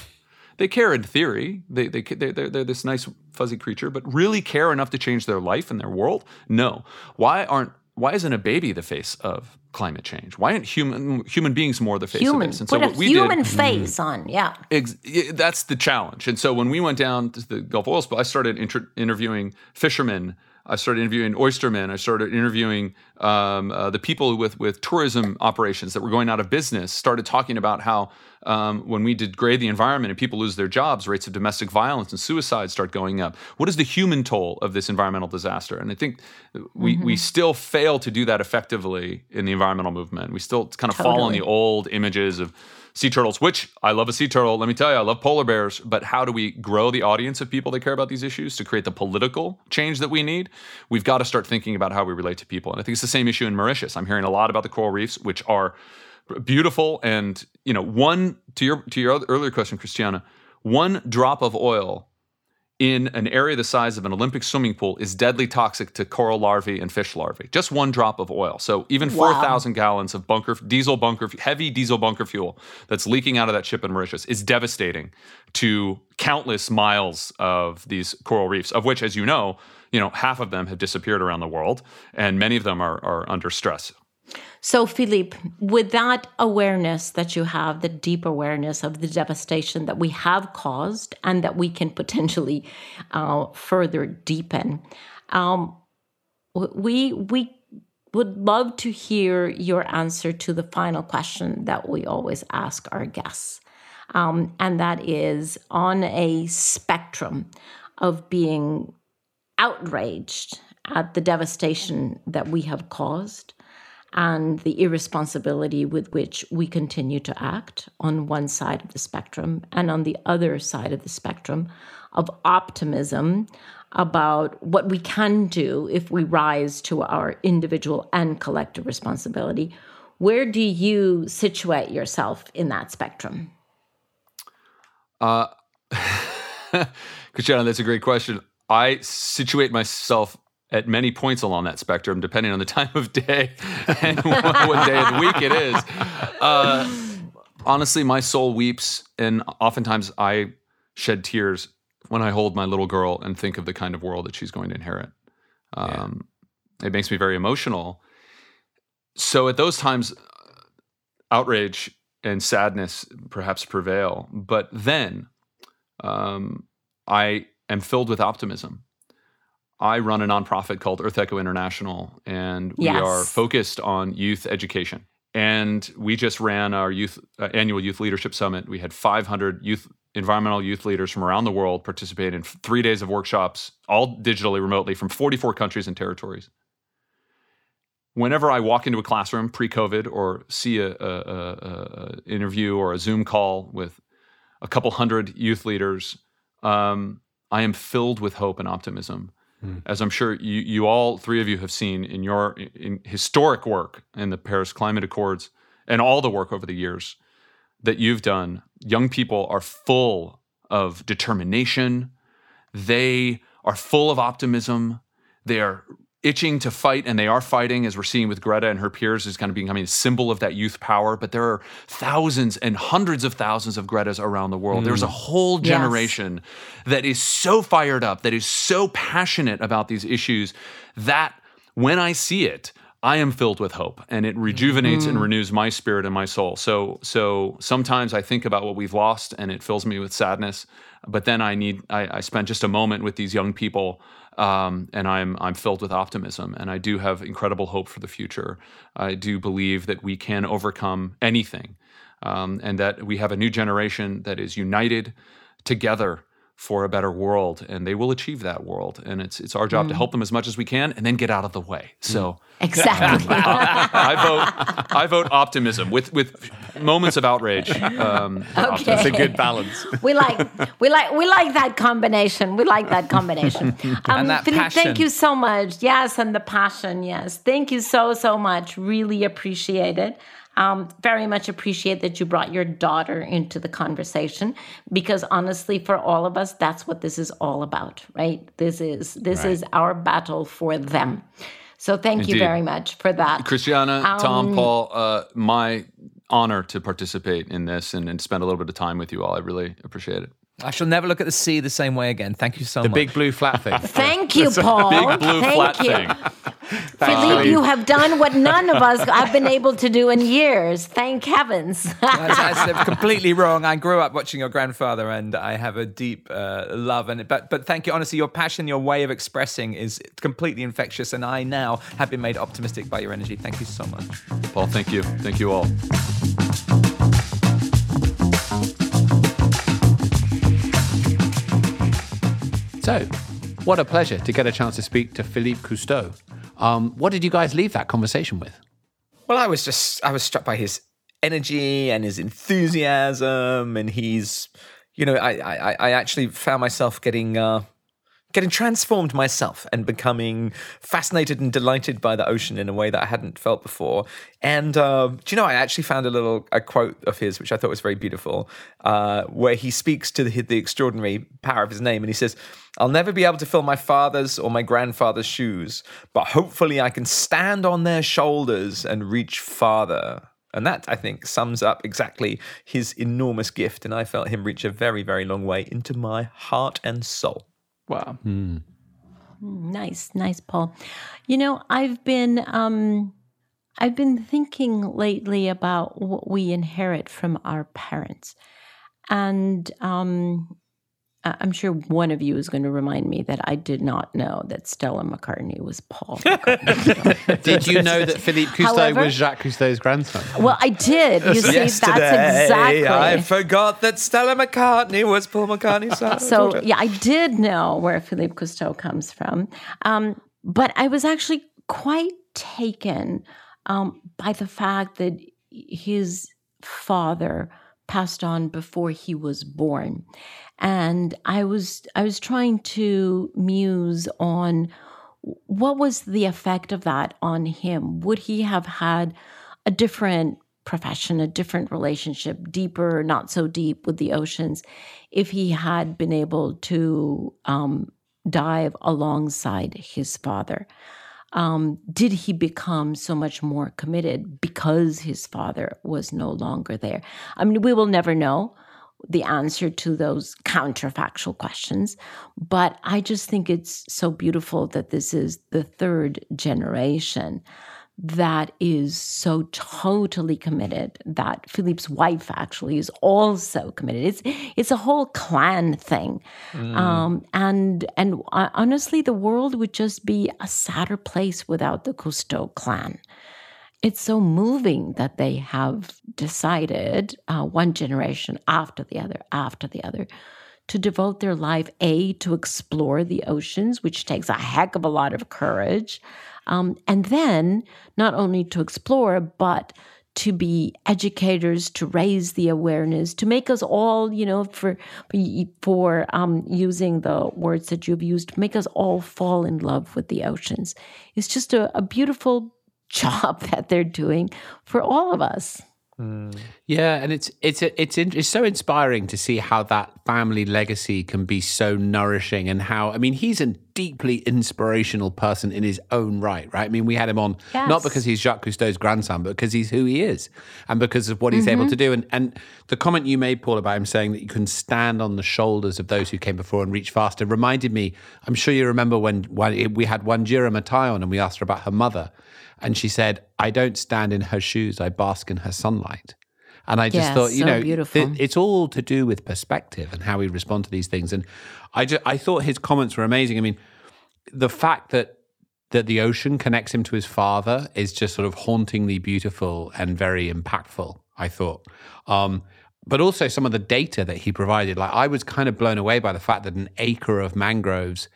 [SPEAKER 5] They care in theory. They, they, they're, they're, this nice fuzzy creature, but really care enough to change their life and their world? No. Why aren't why isn't a baby the face of climate change? Why aren't human human beings more the face
[SPEAKER 3] Human.
[SPEAKER 5] of this? And so
[SPEAKER 3] Put a
[SPEAKER 5] what we
[SPEAKER 3] human
[SPEAKER 5] did,
[SPEAKER 3] face on. Yeah.
[SPEAKER 5] Ex- that's the challenge. And so when we went down to the Gulf oil spill, I started inter- interviewing fishermen. I started interviewing oystermen. I started interviewing um, uh, the people with with tourism operations that were going out of business. Started talking about how um, when we degrade the environment and people lose their jobs, rates of domestic violence and suicide start going up. What is the human toll of this environmental disaster? And I think we we still fail to do that effectively in the environmental movement. We still kind of fall on the old images of sea turtles, which I love a sea turtle. Let me tell you, I love polar bears. But how do we grow the audience of people that care about these issues to create the political change that we need? We've got to start thinking about how we relate to people. And I think it's the same issue in Mauritius. I'm hearing a lot about the coral reefs, which are beautiful. And you know, one to your to your earlier question, Christiana, one drop of oil in an area the size of an Olympic swimming pool is deadly toxic to coral larvae and fish larvae. Just one drop of oil. So even
[SPEAKER 3] Wow.
[SPEAKER 5] 4,000 gallons of bunker diesel bunker heavy diesel bunker fuel that's leaking out of that ship in Mauritius is devastating to countless miles of these coral reefs, of which, as you know, you know half of them have disappeared around the world, and many of them are, are under stress.
[SPEAKER 3] So, Philippe, with that awareness that you have, the deep awareness of the devastation that we have caused and that we can potentially uh, further deepen, um, we we would love to hear your answer to the final question that we always ask our guests, um, and that is on a spectrum of being outraged at the devastation that we have caused and the irresponsibility with which we continue to act on one side of the spectrum, and on the other side of the spectrum of optimism about what we can do if we rise to our individual and collective responsibility. Where do you situate yourself in that spectrum?
[SPEAKER 5] Uh, [LAUGHS] Christiana, that's a great question. I situate myself at many points along that spectrum, depending on the [LAUGHS] time of day and [LAUGHS] what, day of the week it is. Uh, honestly, my soul weeps, and oftentimes I shed tears when I hold my little girl and think of the kind of world that she's going to inherit. Um, It makes me very emotional. So at those times, outrage and sadness perhaps prevail. But then um, I am filled with optimism. I run a nonprofit called Earth Echo International, and we
[SPEAKER 3] Yes.
[SPEAKER 5] are focused on youth education. and we just ran our youth uh, annual youth leadership summit. We had 500 youth environmental youth leaders from around the world participate in three days of workshops, all digitally, remotely, from 44 countries and territories. Whenever I walk into a classroom pre-COVID or see a, a, a, a interview or a Zoom call with a couple hundred youth leaders, um, I am filled with hope and optimism Hmm. as I'm sure you, you all three of you have seen in your in historic work in the Paris Climate Accords and all the work over the years that you've done, young people are full of determination. They are full of optimism. They are itching to fight, and they are fighting, as we're seeing with Greta and her peers, is kind of becoming a symbol of that youth power. But there are thousands and hundreds of thousands of Gretas around the world. There's a mm. whole
[SPEAKER 3] Yes.
[SPEAKER 5] generation that is so fired up, that is so passionate about these issues that when I see it, I am filled with hope and it rejuvenates and mm-hmm. renews my spirit and my soul. So so sometimes I think about what we've lost and it fills me with sadness. But then I need I, I spend just a moment with these young people um, and I'm I'm filled with optimism and I do have incredible hope for the future. I do believe that we can overcome anything um, and that we have a new generation that is united together for a better world and they will achieve that world and it's it's our job to help them as much as we can and then get out of the way so
[SPEAKER 3] Exactly. [LAUGHS]
[SPEAKER 5] I vote I vote optimism with with moments of outrage um.
[SPEAKER 3] Okay.
[SPEAKER 2] It's a good balance.
[SPEAKER 3] we like we like we like that combination. We like that combination. [LAUGHS] Um,
[SPEAKER 4] that
[SPEAKER 3] Philippe,
[SPEAKER 4] passion.
[SPEAKER 3] thank you so much. Yes, and the passion. Yes, thank you so so much. Really appreciate it. Um, very much appreciate that you brought your daughter into the conversation because honestly, for all of us, that's what this is all about, right? This is this is our battle for them. So thank you very much for that.
[SPEAKER 5] Christiana,
[SPEAKER 3] Um,
[SPEAKER 5] Tom, Paul, uh, my honor to participate in this and, and spend a little bit of time with you all. I really appreciate it.
[SPEAKER 4] I shall never look at the sea the same way again. Thank you so
[SPEAKER 2] The
[SPEAKER 4] much.
[SPEAKER 2] The big blue flat thing. [LAUGHS]
[SPEAKER 3] Thank [LAUGHS] you, Paul.
[SPEAKER 5] Big blue
[SPEAKER 3] thank
[SPEAKER 5] flat
[SPEAKER 3] you.
[SPEAKER 5] thing.
[SPEAKER 3] Philippe, you have done what none of us have been able to do in years. Thank heavens. [LAUGHS]
[SPEAKER 4] That's, that's completely wrong. I grew up watching your grandfather, and I have a deep uh, love. And but but thank you, honestly, your passion, your way of expressing is completely infectious, and I now have been made optimistic by your energy. Thank you so much.
[SPEAKER 5] Paul, thank you. Thank you all.
[SPEAKER 2] So, what a pleasure to get a chance to speak to Philippe Cousteau. Um, what did you guys leave that conversation with?
[SPEAKER 4] Well, I was just I was struck by his energy and his enthusiasm, and he's, you know, I I, I actually found myself getting uh, getting transformed myself and becoming fascinated and delighted by the ocean in a way that I hadn't felt before. And uh, do you know, I actually found a little a quote of his which I thought was very beautiful, uh, where he speaks to the, the extraordinary power of his name, and he says. I'll never be able to fill my father's or my grandfather's shoes, but hopefully I can stand on their shoulders and reach farther. And that, I think, sums up exactly his enormous gift. And I felt him reach a very, very long way into my heart and soul.
[SPEAKER 1] Wow.
[SPEAKER 3] nice, nice, Paul. You know, I've been um I've been thinking lately about what we inherit from our parents. And um I- I'm sure one of you is going to remind me that I did not know that Stella McCartney was Paul. McCartney. [LAUGHS]
[SPEAKER 2] Did you know that Philippe Cousteau
[SPEAKER 3] However-
[SPEAKER 2] was Jacques Cousteau's grandson?
[SPEAKER 3] well, I did. You see, that's exactly.
[SPEAKER 4] I forgot that Stella McCartney was Paul McCartney's son.
[SPEAKER 3] So yeah, I did know where Philippe Cousteau comes from, um, but I was actually quite taken um, by the fact that his father passed on before he was born, and I was I was trying to muse on what was the effect of that on him. Would he have had a different profession, a different relationship, deeper, not so deep with the oceans, if he had been able to um, dive alongside his father? Um, did he become so much more committed because his father was no longer there? I mean, we will never know the answer to those counterfactual questions, but I just think it's so beautiful that this is the third generation that is so totally committed that Philippe's wife actually is also committed. It's it's a whole clan thing, um, and and uh, honestly, the world would just be a sadder place without the Cousteau clan. It's so moving that they have decided uh, one generation after the other after the other to devote their life a to explore the oceans which takes a heck of a lot of courage um, and then not only to explore but to be educators to raise the awareness to make us all you know for for um, using the words that you've used make us all fall in love with the oceans. It's just a, a beautiful job [LAUGHS] that they're doing for all of us.
[SPEAKER 2] Mm. Yeah, and it's it's it's it's so inspiring to see how that family legacy can be so nourishing, and how I mean he's a deeply inspirational person in his own right, right? I mean we had him on yes. not because he's Jacques Cousteau's grandson, but because he's who he is, and because of what he's mm-hmm. able to do. And and the comment you made, Paul, about him saying that you can stand on the shoulders of those who came before and reach faster, reminded me. I'm sure you remember when when we had Wanjira Mathai on, and we asked her about her mother and she said, I don't stand in her shoes, I bask in her sunlight. And I just thought, you so know, th- it's all to do with perspective and how we respond to these things. And I just, I thought his comments were amazing. I mean, the fact that that the ocean connects him to his father is just sort of hauntingly beautiful and very impactful. I thought, um, but also some of the data that he provided. Like I was kind of blown away by the fact that an acre of mangroves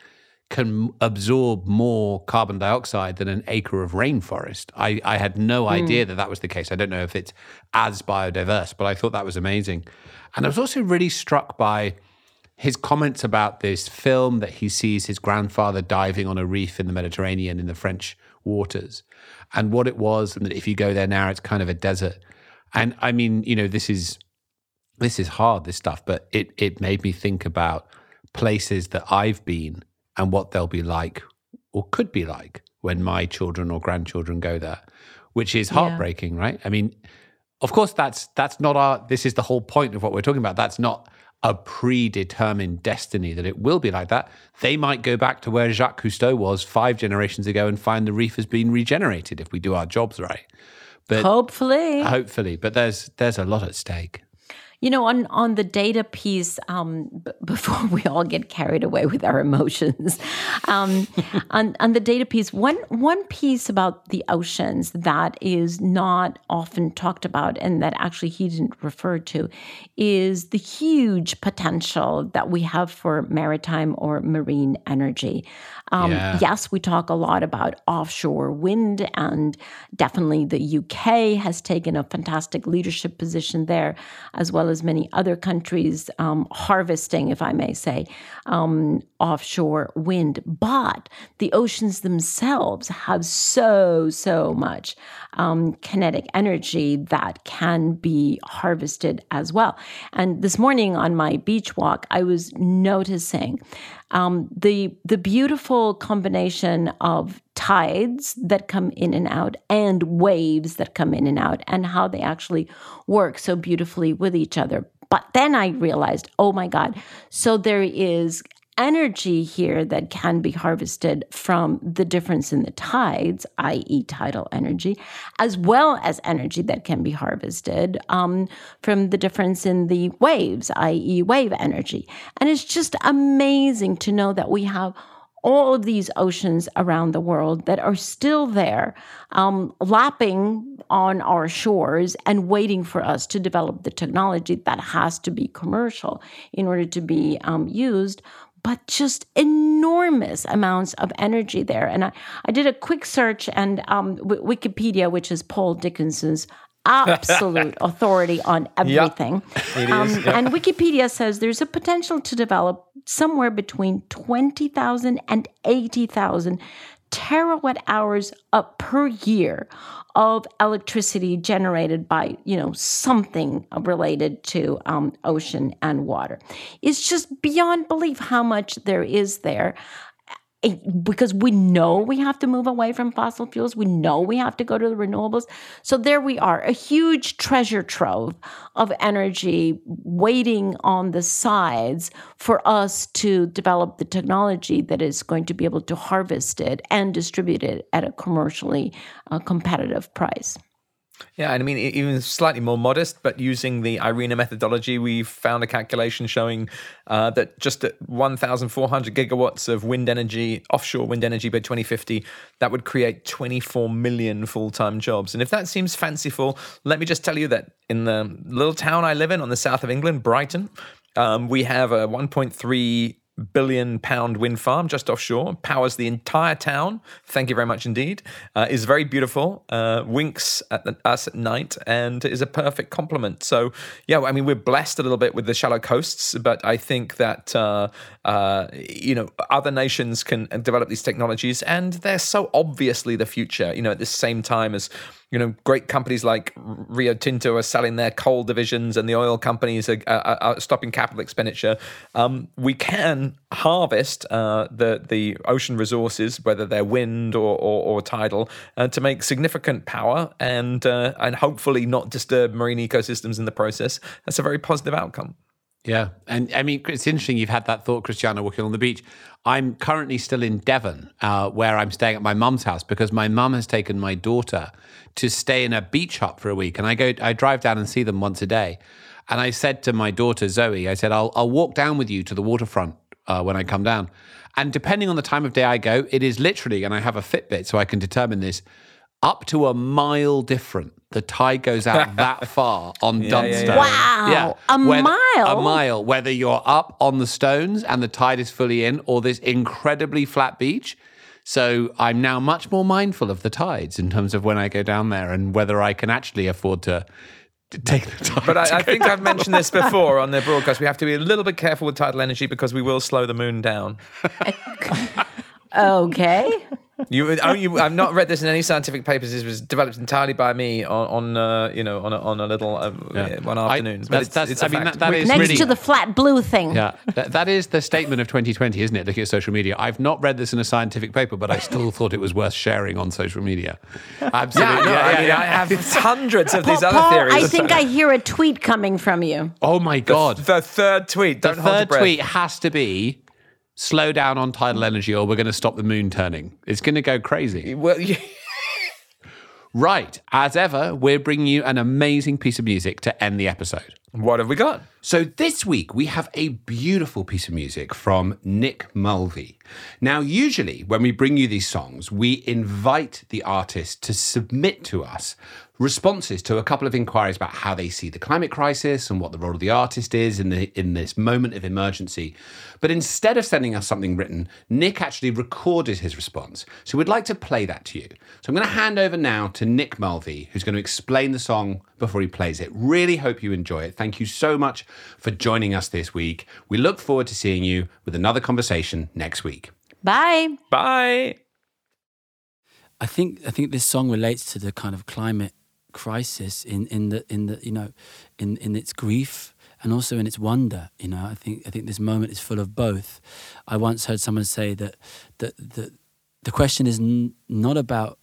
[SPEAKER 2] can absorb more carbon dioxide than an acre of rainforest. I, I had no mm. idea that that was the case. I don't know if it's as biodiverse, but I thought that was amazing. And I was also really struck by his comments about this film that he sees his grandfather diving on a reef in the Mediterranean in the French waters and what it was. And that if you go there now, it's kind of a desert. And I mean, you know, this is this is hard, this stuff, but it it made me think about places that I've been and what they'll be like or could be like when my children or grandchildren go there, which is heartbreaking, yeah. right? I mean, of course, that's that's not our. This is the whole point of what we're talking about. That's not a predetermined destiny that it will be like that. They might go back to where Jacques Cousteau was five generations ago and find the reef has been regenerated if we do our jobs right.
[SPEAKER 3] But hopefully,
[SPEAKER 2] hopefully, but there's there's a lot at stake.
[SPEAKER 3] You know, on on the data piece, um, b- [LAUGHS] before we all get carried away with our emotions, um, [LAUGHS] on on the data piece, one one piece about the oceans that is not often talked about, and that actually he didn't refer to, is the huge potential that we have for maritime or marine energy. Um, yeah. Yes, we talk a lot about offshore wind, and definitely the UK has taken a fantastic leadership position there, as well as many other countries um, harvesting, if I may say, um, offshore wind. But the oceans themselves have so, so much um, kinetic energy that can be harvested as well. And this morning on my beach walk, I was noticing um, the the beautiful combination of tides that come in and out and waves that come in and out and how they actually work so beautifully with each other. But then I realized, oh my God, so there is energy here that can be harvested from the difference in the tides, i.e., tidal energy, as well as energy that can be harvested um, from the difference in the waves, i.e., wave energy. And it's just amazing to know that we have all of these oceans around the world that are still there, um, lapping on our shores and waiting for us to develop the technology that has to be commercial in order to be um, used but just enormous amounts of energy there. And I, I did a quick search, and um, w- Wikipedia, which is Paul Dickinson's absolute [LAUGHS] authority on everything. Yep, um, yep. And Wikipedia says there's a potential to develop somewhere between 20,000 and 80,000 terawatt hours up per year of electricity generated by you know something related to um, ocean and water. It's just beyond belief how much there is there because we know we have to move away from fossil fuels. We know we have to go to the renewables. So there we are, a huge treasure trove of energy waiting on the sides for us to develop the technology that is going to be able to harvest it and distribute it at a commercially uh, competitive price.
[SPEAKER 4] Yeah, and I mean, even slightly more modest, but using the IRENA methodology, we found a calculation showing uh, that just at 1,400 gigawatts of wind energy, offshore wind energy by 2050, that would create 24 million full time jobs. And if that seems fanciful, let me just tell you that in the little town I live in on the south of England, Brighton, um, we have a 1.3 billion pound wind farm just offshore. Powers the entire town. Thank you very much indeed. Uh, is very beautiful uh, winks at the, us at night and is a perfect complement. So yeah i mean we're blessed a little bit with the shallow coasts but i think that uh, uh you know other nations can develop these technologies and they're so obviously the future you know at the same time as you know, great companies like Rio Tinto are selling their coal divisions, and the oil companies are, are, are stopping capital expenditure. Um, we can harvest uh, the the ocean resources, whether they're wind or or, or tidal, uh, to make significant power and uh, and hopefully not disturb marine ecosystems in the process. That's a very positive outcome.
[SPEAKER 2] Yeah. And I mean, it's interesting you've had that thought, Christiana, walking on the beach. I'm currently still in Devon, uh, where I'm staying at my mum's house because my mum has taken my daughter to stay in a beach hut for a week. And I go, I drive down and see them once a day. And I said to my daughter, Zoe, I said, I'll, I'll walk down with you to the waterfront uh, when I come down. And depending on the time of day I go, it is literally, and I have a Fitbit so I can determine this, up to a mile different. The tide goes out [LAUGHS] that far on
[SPEAKER 4] yeah,
[SPEAKER 2] Dunstone.
[SPEAKER 4] yeah.
[SPEAKER 3] Wow, a mile?
[SPEAKER 2] A mile. Whether you're up on the stones and the tide is fully in, or this incredibly flat beach. So I'm now much more mindful of the tides in terms of when I go down there and whether I can actually afford to, to take the time. [LAUGHS]
[SPEAKER 4] But I, I think I've mentioned this before on the broadcast. We have to be a little bit careful with tidal energy because we will slow the moon down. [LAUGHS]
[SPEAKER 3] Okay. [LAUGHS]
[SPEAKER 4] You, oh, you, I've not read this in any scientific papers. This was developed entirely by me on, on uh, you know, on a, on a little uh,
[SPEAKER 2] Yeah.
[SPEAKER 4] one
[SPEAKER 2] I-
[SPEAKER 4] afternoon. but
[SPEAKER 2] that's-
[SPEAKER 4] it's,
[SPEAKER 2] that's-
[SPEAKER 4] it's a
[SPEAKER 2] I mean,
[SPEAKER 4] fact.
[SPEAKER 2] that- that is
[SPEAKER 3] Next
[SPEAKER 2] really-
[SPEAKER 3] to the flat blue thing.
[SPEAKER 2] Yeah, that, that is the statement of 2020, isn't it? Looking at social media. I've not read this in a scientific paper, but I still thought it was worth sharing on social media. Absolutely.
[SPEAKER 4] yeah, no, I mean, I have [LAUGHS] hundreds of these
[SPEAKER 3] Paul,
[SPEAKER 4] other theories.
[SPEAKER 3] I think I hear a tweet coming from you.
[SPEAKER 2] Oh my God.
[SPEAKER 4] the third tweet.
[SPEAKER 2] The
[SPEAKER 4] Don't hold your
[SPEAKER 2] third
[SPEAKER 4] breath.
[SPEAKER 2] tweet has to be slow down on tidal energy or we're going to stop the moon turning. It's going to go crazy. [LAUGHS]
[SPEAKER 4] Well, you,
[SPEAKER 2] Right. As ever, we're bringing you an amazing piece of music to end the episode.
[SPEAKER 4] What have we got?
[SPEAKER 2] So this week we have a beautiful piece of music from Nick Mulvey. Now, usually when we bring you these songs, we invite the artist to submit to us responses to a couple of inquiries about how they see the climate crisis and what the role of the artist is in the in this moment of emergency. But instead of sending us something written, Nick actually recorded his response. So we'd like to play that to you. So I'm going to hand over now to Nick Mulvey, who's going to explain the song before he plays it. Really hope you enjoy it. Thank you so much for joining us this week. We look forward to seeing you with another conversation next week.
[SPEAKER 3] Bye.
[SPEAKER 4] Bye.
[SPEAKER 6] I think I think this song relates to the kind of climate crisis in, in the in the you know in, in its grief and also in its wonder. You know, I think I think this moment is full of both. I once heard someone say that that the the question is n- not about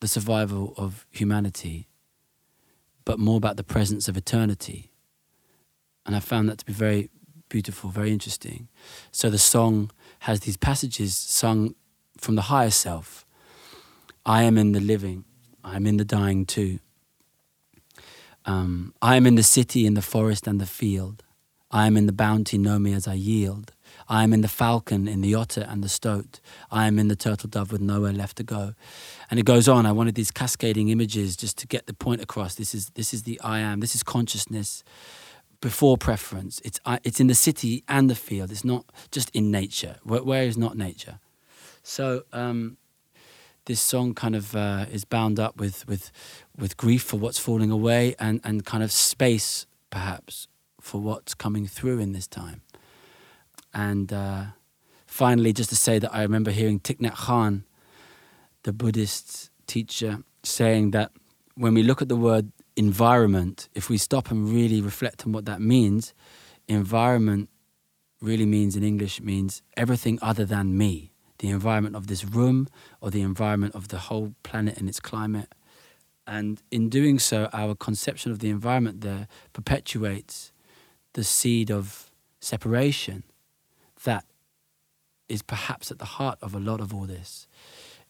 [SPEAKER 6] the survival of humanity, but more about the presence of eternity. And I found that to be very beautiful, very interesting. So the song has these passages sung from the higher self. I am in the living, I am in the dying too. Um, I am in the city, in the forest, and the field. I am in the bounty, know me as I yield. I am in the falcon, in the otter, and the stoat. I am in the turtle dove with nowhere left to go. And it goes on. I wanted these cascading images just to get the point across. This is this is the I am. This is consciousness before preference. It's it's in the city and the field. It's not just in nature. Where, where is not nature? So um, this song kind of uh, is bound up with with with grief for what's falling away and and kind of space perhaps for what's coming through in this time. And uh, finally, just to say that I remember hearing Thich Nhat Hanh, the Buddhist teacher, saying that when we look at the word environment, if we stop and really reflect on what that means, environment really means in English means everything other than me. The environment of this room or the environment of the whole planet and its climate. And in doing so, our conception of the environment there perpetuates the seed of separation is perhaps at the heart of a lot of all this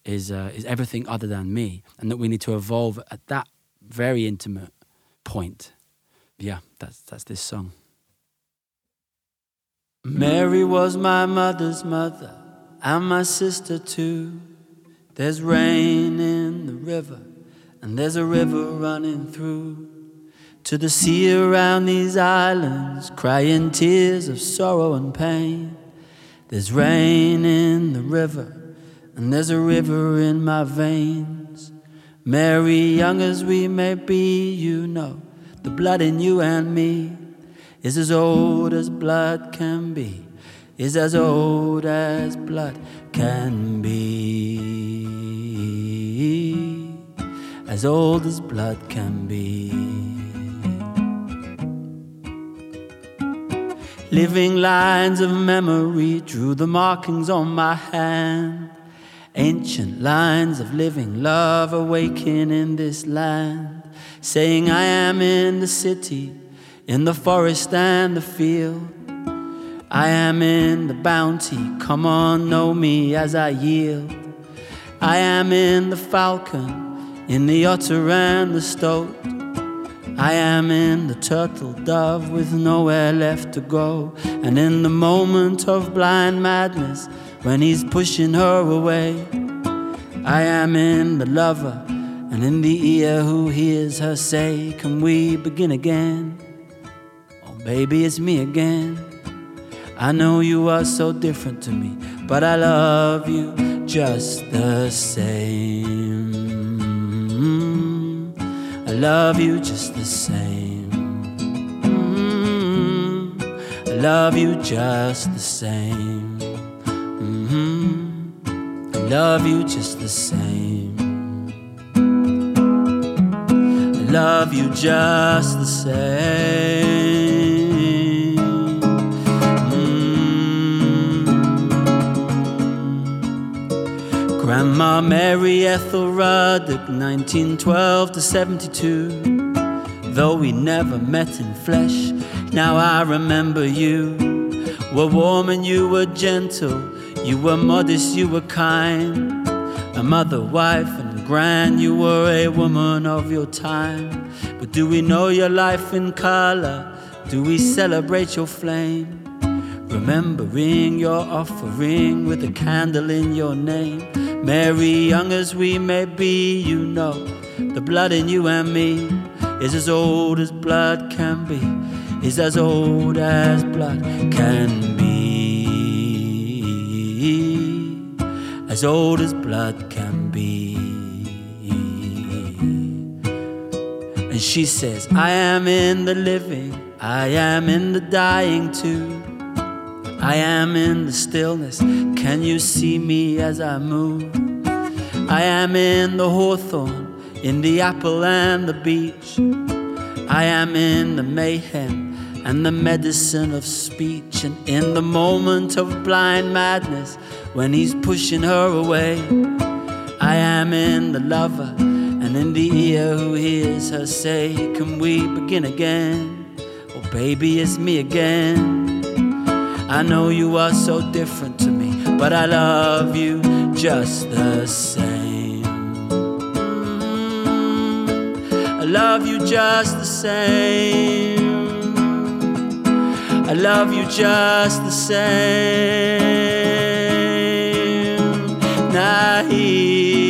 [SPEAKER 6] is uh, is everything other than me and that we need to evolve at that
[SPEAKER 7] very intimate point. Yeah, that's that's this song. Mary was my mother's mother and my sister too. There's rain in the river, and there's a river running through to the sea around these islands, crying tears of sorrow and pain. There's rain in the river, and there's a river in my veins. Mary, young as we may be, you know, the blood in you and me is as old as blood can be, is as old as blood can be, as old as blood can be. Living lines of memory drew the markings on my hand. Ancient lines of living love awaken in this land, saying, I am in the city, in the forest and the field. I am in the bounty, come on, know me as I yield. I am in the falcon, in the otter and the stoat. I am in the turtle dove with nowhere left to go. And in the moment of blind madness, when he's pushing her away, I am in the lover and in the ear who hears her say, Can we begin again? Oh, baby, it's me again. I know you are so different to me, but I love you just the same. Love you just the same. Mm, I love you just the same. Mm, I love you just the same. I love you just the same. Grandma Mary Ethel Ruddock, 1912 to 72. Though we never met in flesh, now I remember you. Were warm and you were gentle, you were modest, you were kind. A mother, wife, and grand, you were a woman of your time. But do we know your life in color? Do we celebrate your flame? Remembering your offering with a candle in your name. Mary, young as we may be, you know the blood in you and me is as old as blood can be, is as old as blood can be, as old as blood can be. And she says, I am in the living, I am in the dying too. I am in the stillness. Can you see me as I move? I am in the hawthorn, in the apple and the beech. I am in the mayhem and the medicine of speech. And in the moment of blind madness, when he's pushing her away, I am in the lover and in the ear who hears her say, Can we begin again? Oh, baby, it's me again. I know you are so different to me, but I love you just the same. I love you just the same. I love you just the same. Nahi,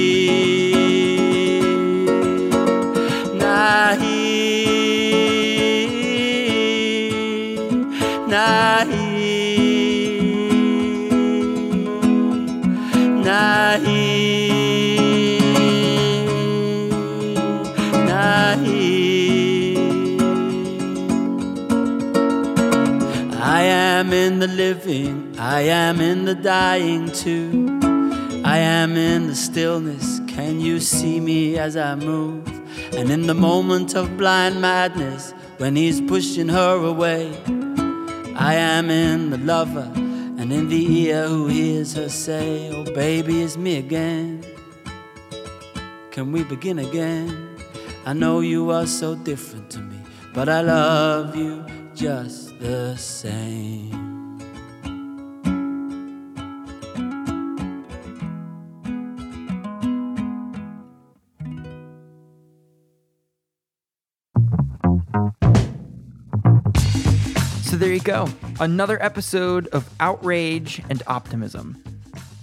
[SPEAKER 7] am in the living, I am in the dying too. I am in the stillness, can you see me as I move? And in the moment of blind madness, when he's pushing her away, I am in the lover and in the ear who hears her say, Oh, baby, it's me again. Can we begin again? I know you are so different to me, but I love you just the same.
[SPEAKER 1] There you go. Another episode of Outrage and Optimism.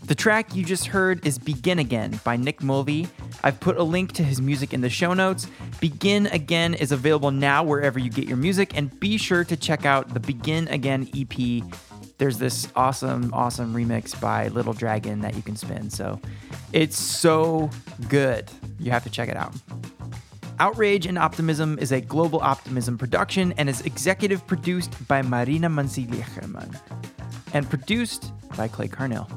[SPEAKER 1] The track you just heard is Begin Again by Nick Mulvey. I've put a link to his music in the show notes. Begin Again is available now wherever you get your music, and be sure to check out the Begin Again EP. There's this awesome, awesome remix by Little Dragon that you can spin. So it's so good. You have to check it out. Outrage and Optimism is a global optimism production and is executive produced by Marina Mansilicherman and produced by Clay Carnell.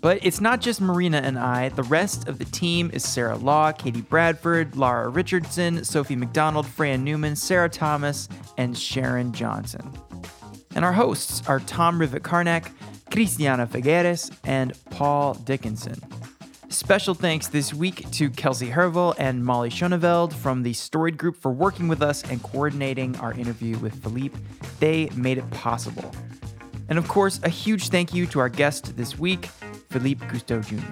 [SPEAKER 1] But it's not just Marina and I. The rest of the team is Sarah Law, Katie Bradford, Laura Richardson, Sophie McDonald, Freya Newman, Sarah Thomas, and Sharon Johnson. And our hosts are Tom Rivett Carnac, Christiana Figueres, and Paul Dickinson. Special thanks this week to Kelsey Hervel and Molly Schoneveld from the Storied Group for working with us and coordinating our interview with Philippe. They made it possible. And of course, a huge thank you to our guest this week, Philippe Cousteau Jr.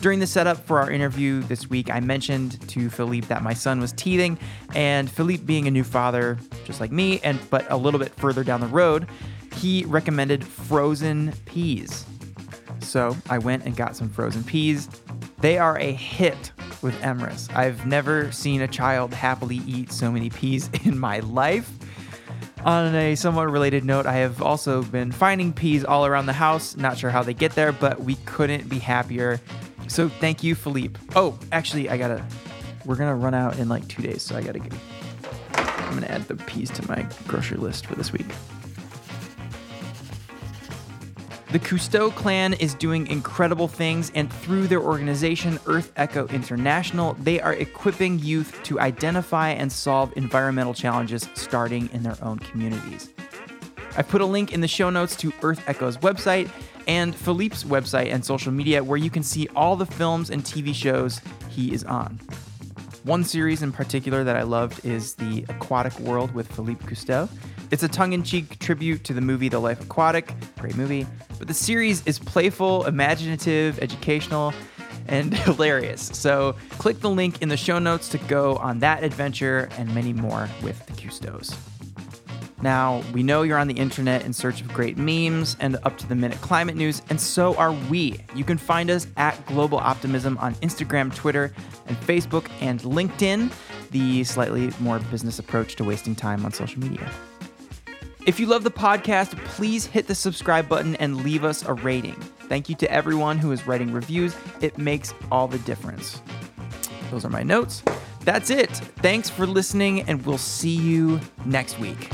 [SPEAKER 1] During the setup for our interview this week, I mentioned to Philippe that my son was teething, and Philippe, being a new father, just like me, and but a little bit further down the road, he recommended frozen peas. So I went and got some frozen peas. They are a hit with Emrys. I've never seen a child happily eat so many peas [LAUGHS] in my life. On a somewhat related note, I have also been finding peas all around the house. Not sure how they get there, but we couldn't be happier. So thank you, Philippe. Oh, actually, I gotta. We're gonna run out in like two days, so I gotta get. I'm gonna add the peas to my grocery list for this week. The Cousteau clan is doing incredible things, and through their organization, Earth Echo International, they are equipping youth to identify and solve environmental challenges starting in their own communities. I've put a link in the show notes to Earth Echo's website and Philippe's website and social media where you can see all the films and TV shows he is on. One series in particular that I loved is The Aquatic World with Philippe Cousteau. It's a tongue in cheek tribute to the movie The Life Aquatic, great movie, but the series is playful, imaginative, educational, and [LAUGHS] hilarious. So click the link in the show notes to go on that adventure and many more with the Cousteaus. Now, we know you're on the internet in search of great memes and up to the minute climate news, and so are we. You can find us at Global Optimism on Instagram, Twitter, and Facebook, and LinkedIn, the slightly more business approach to wasting time on social media. If you love the podcast, please hit the subscribe button and leave us a rating. Thank you to everyone who is writing reviews, it makes all the difference. Those are my notes. That's it. Thanks for listening, and we'll see you next week.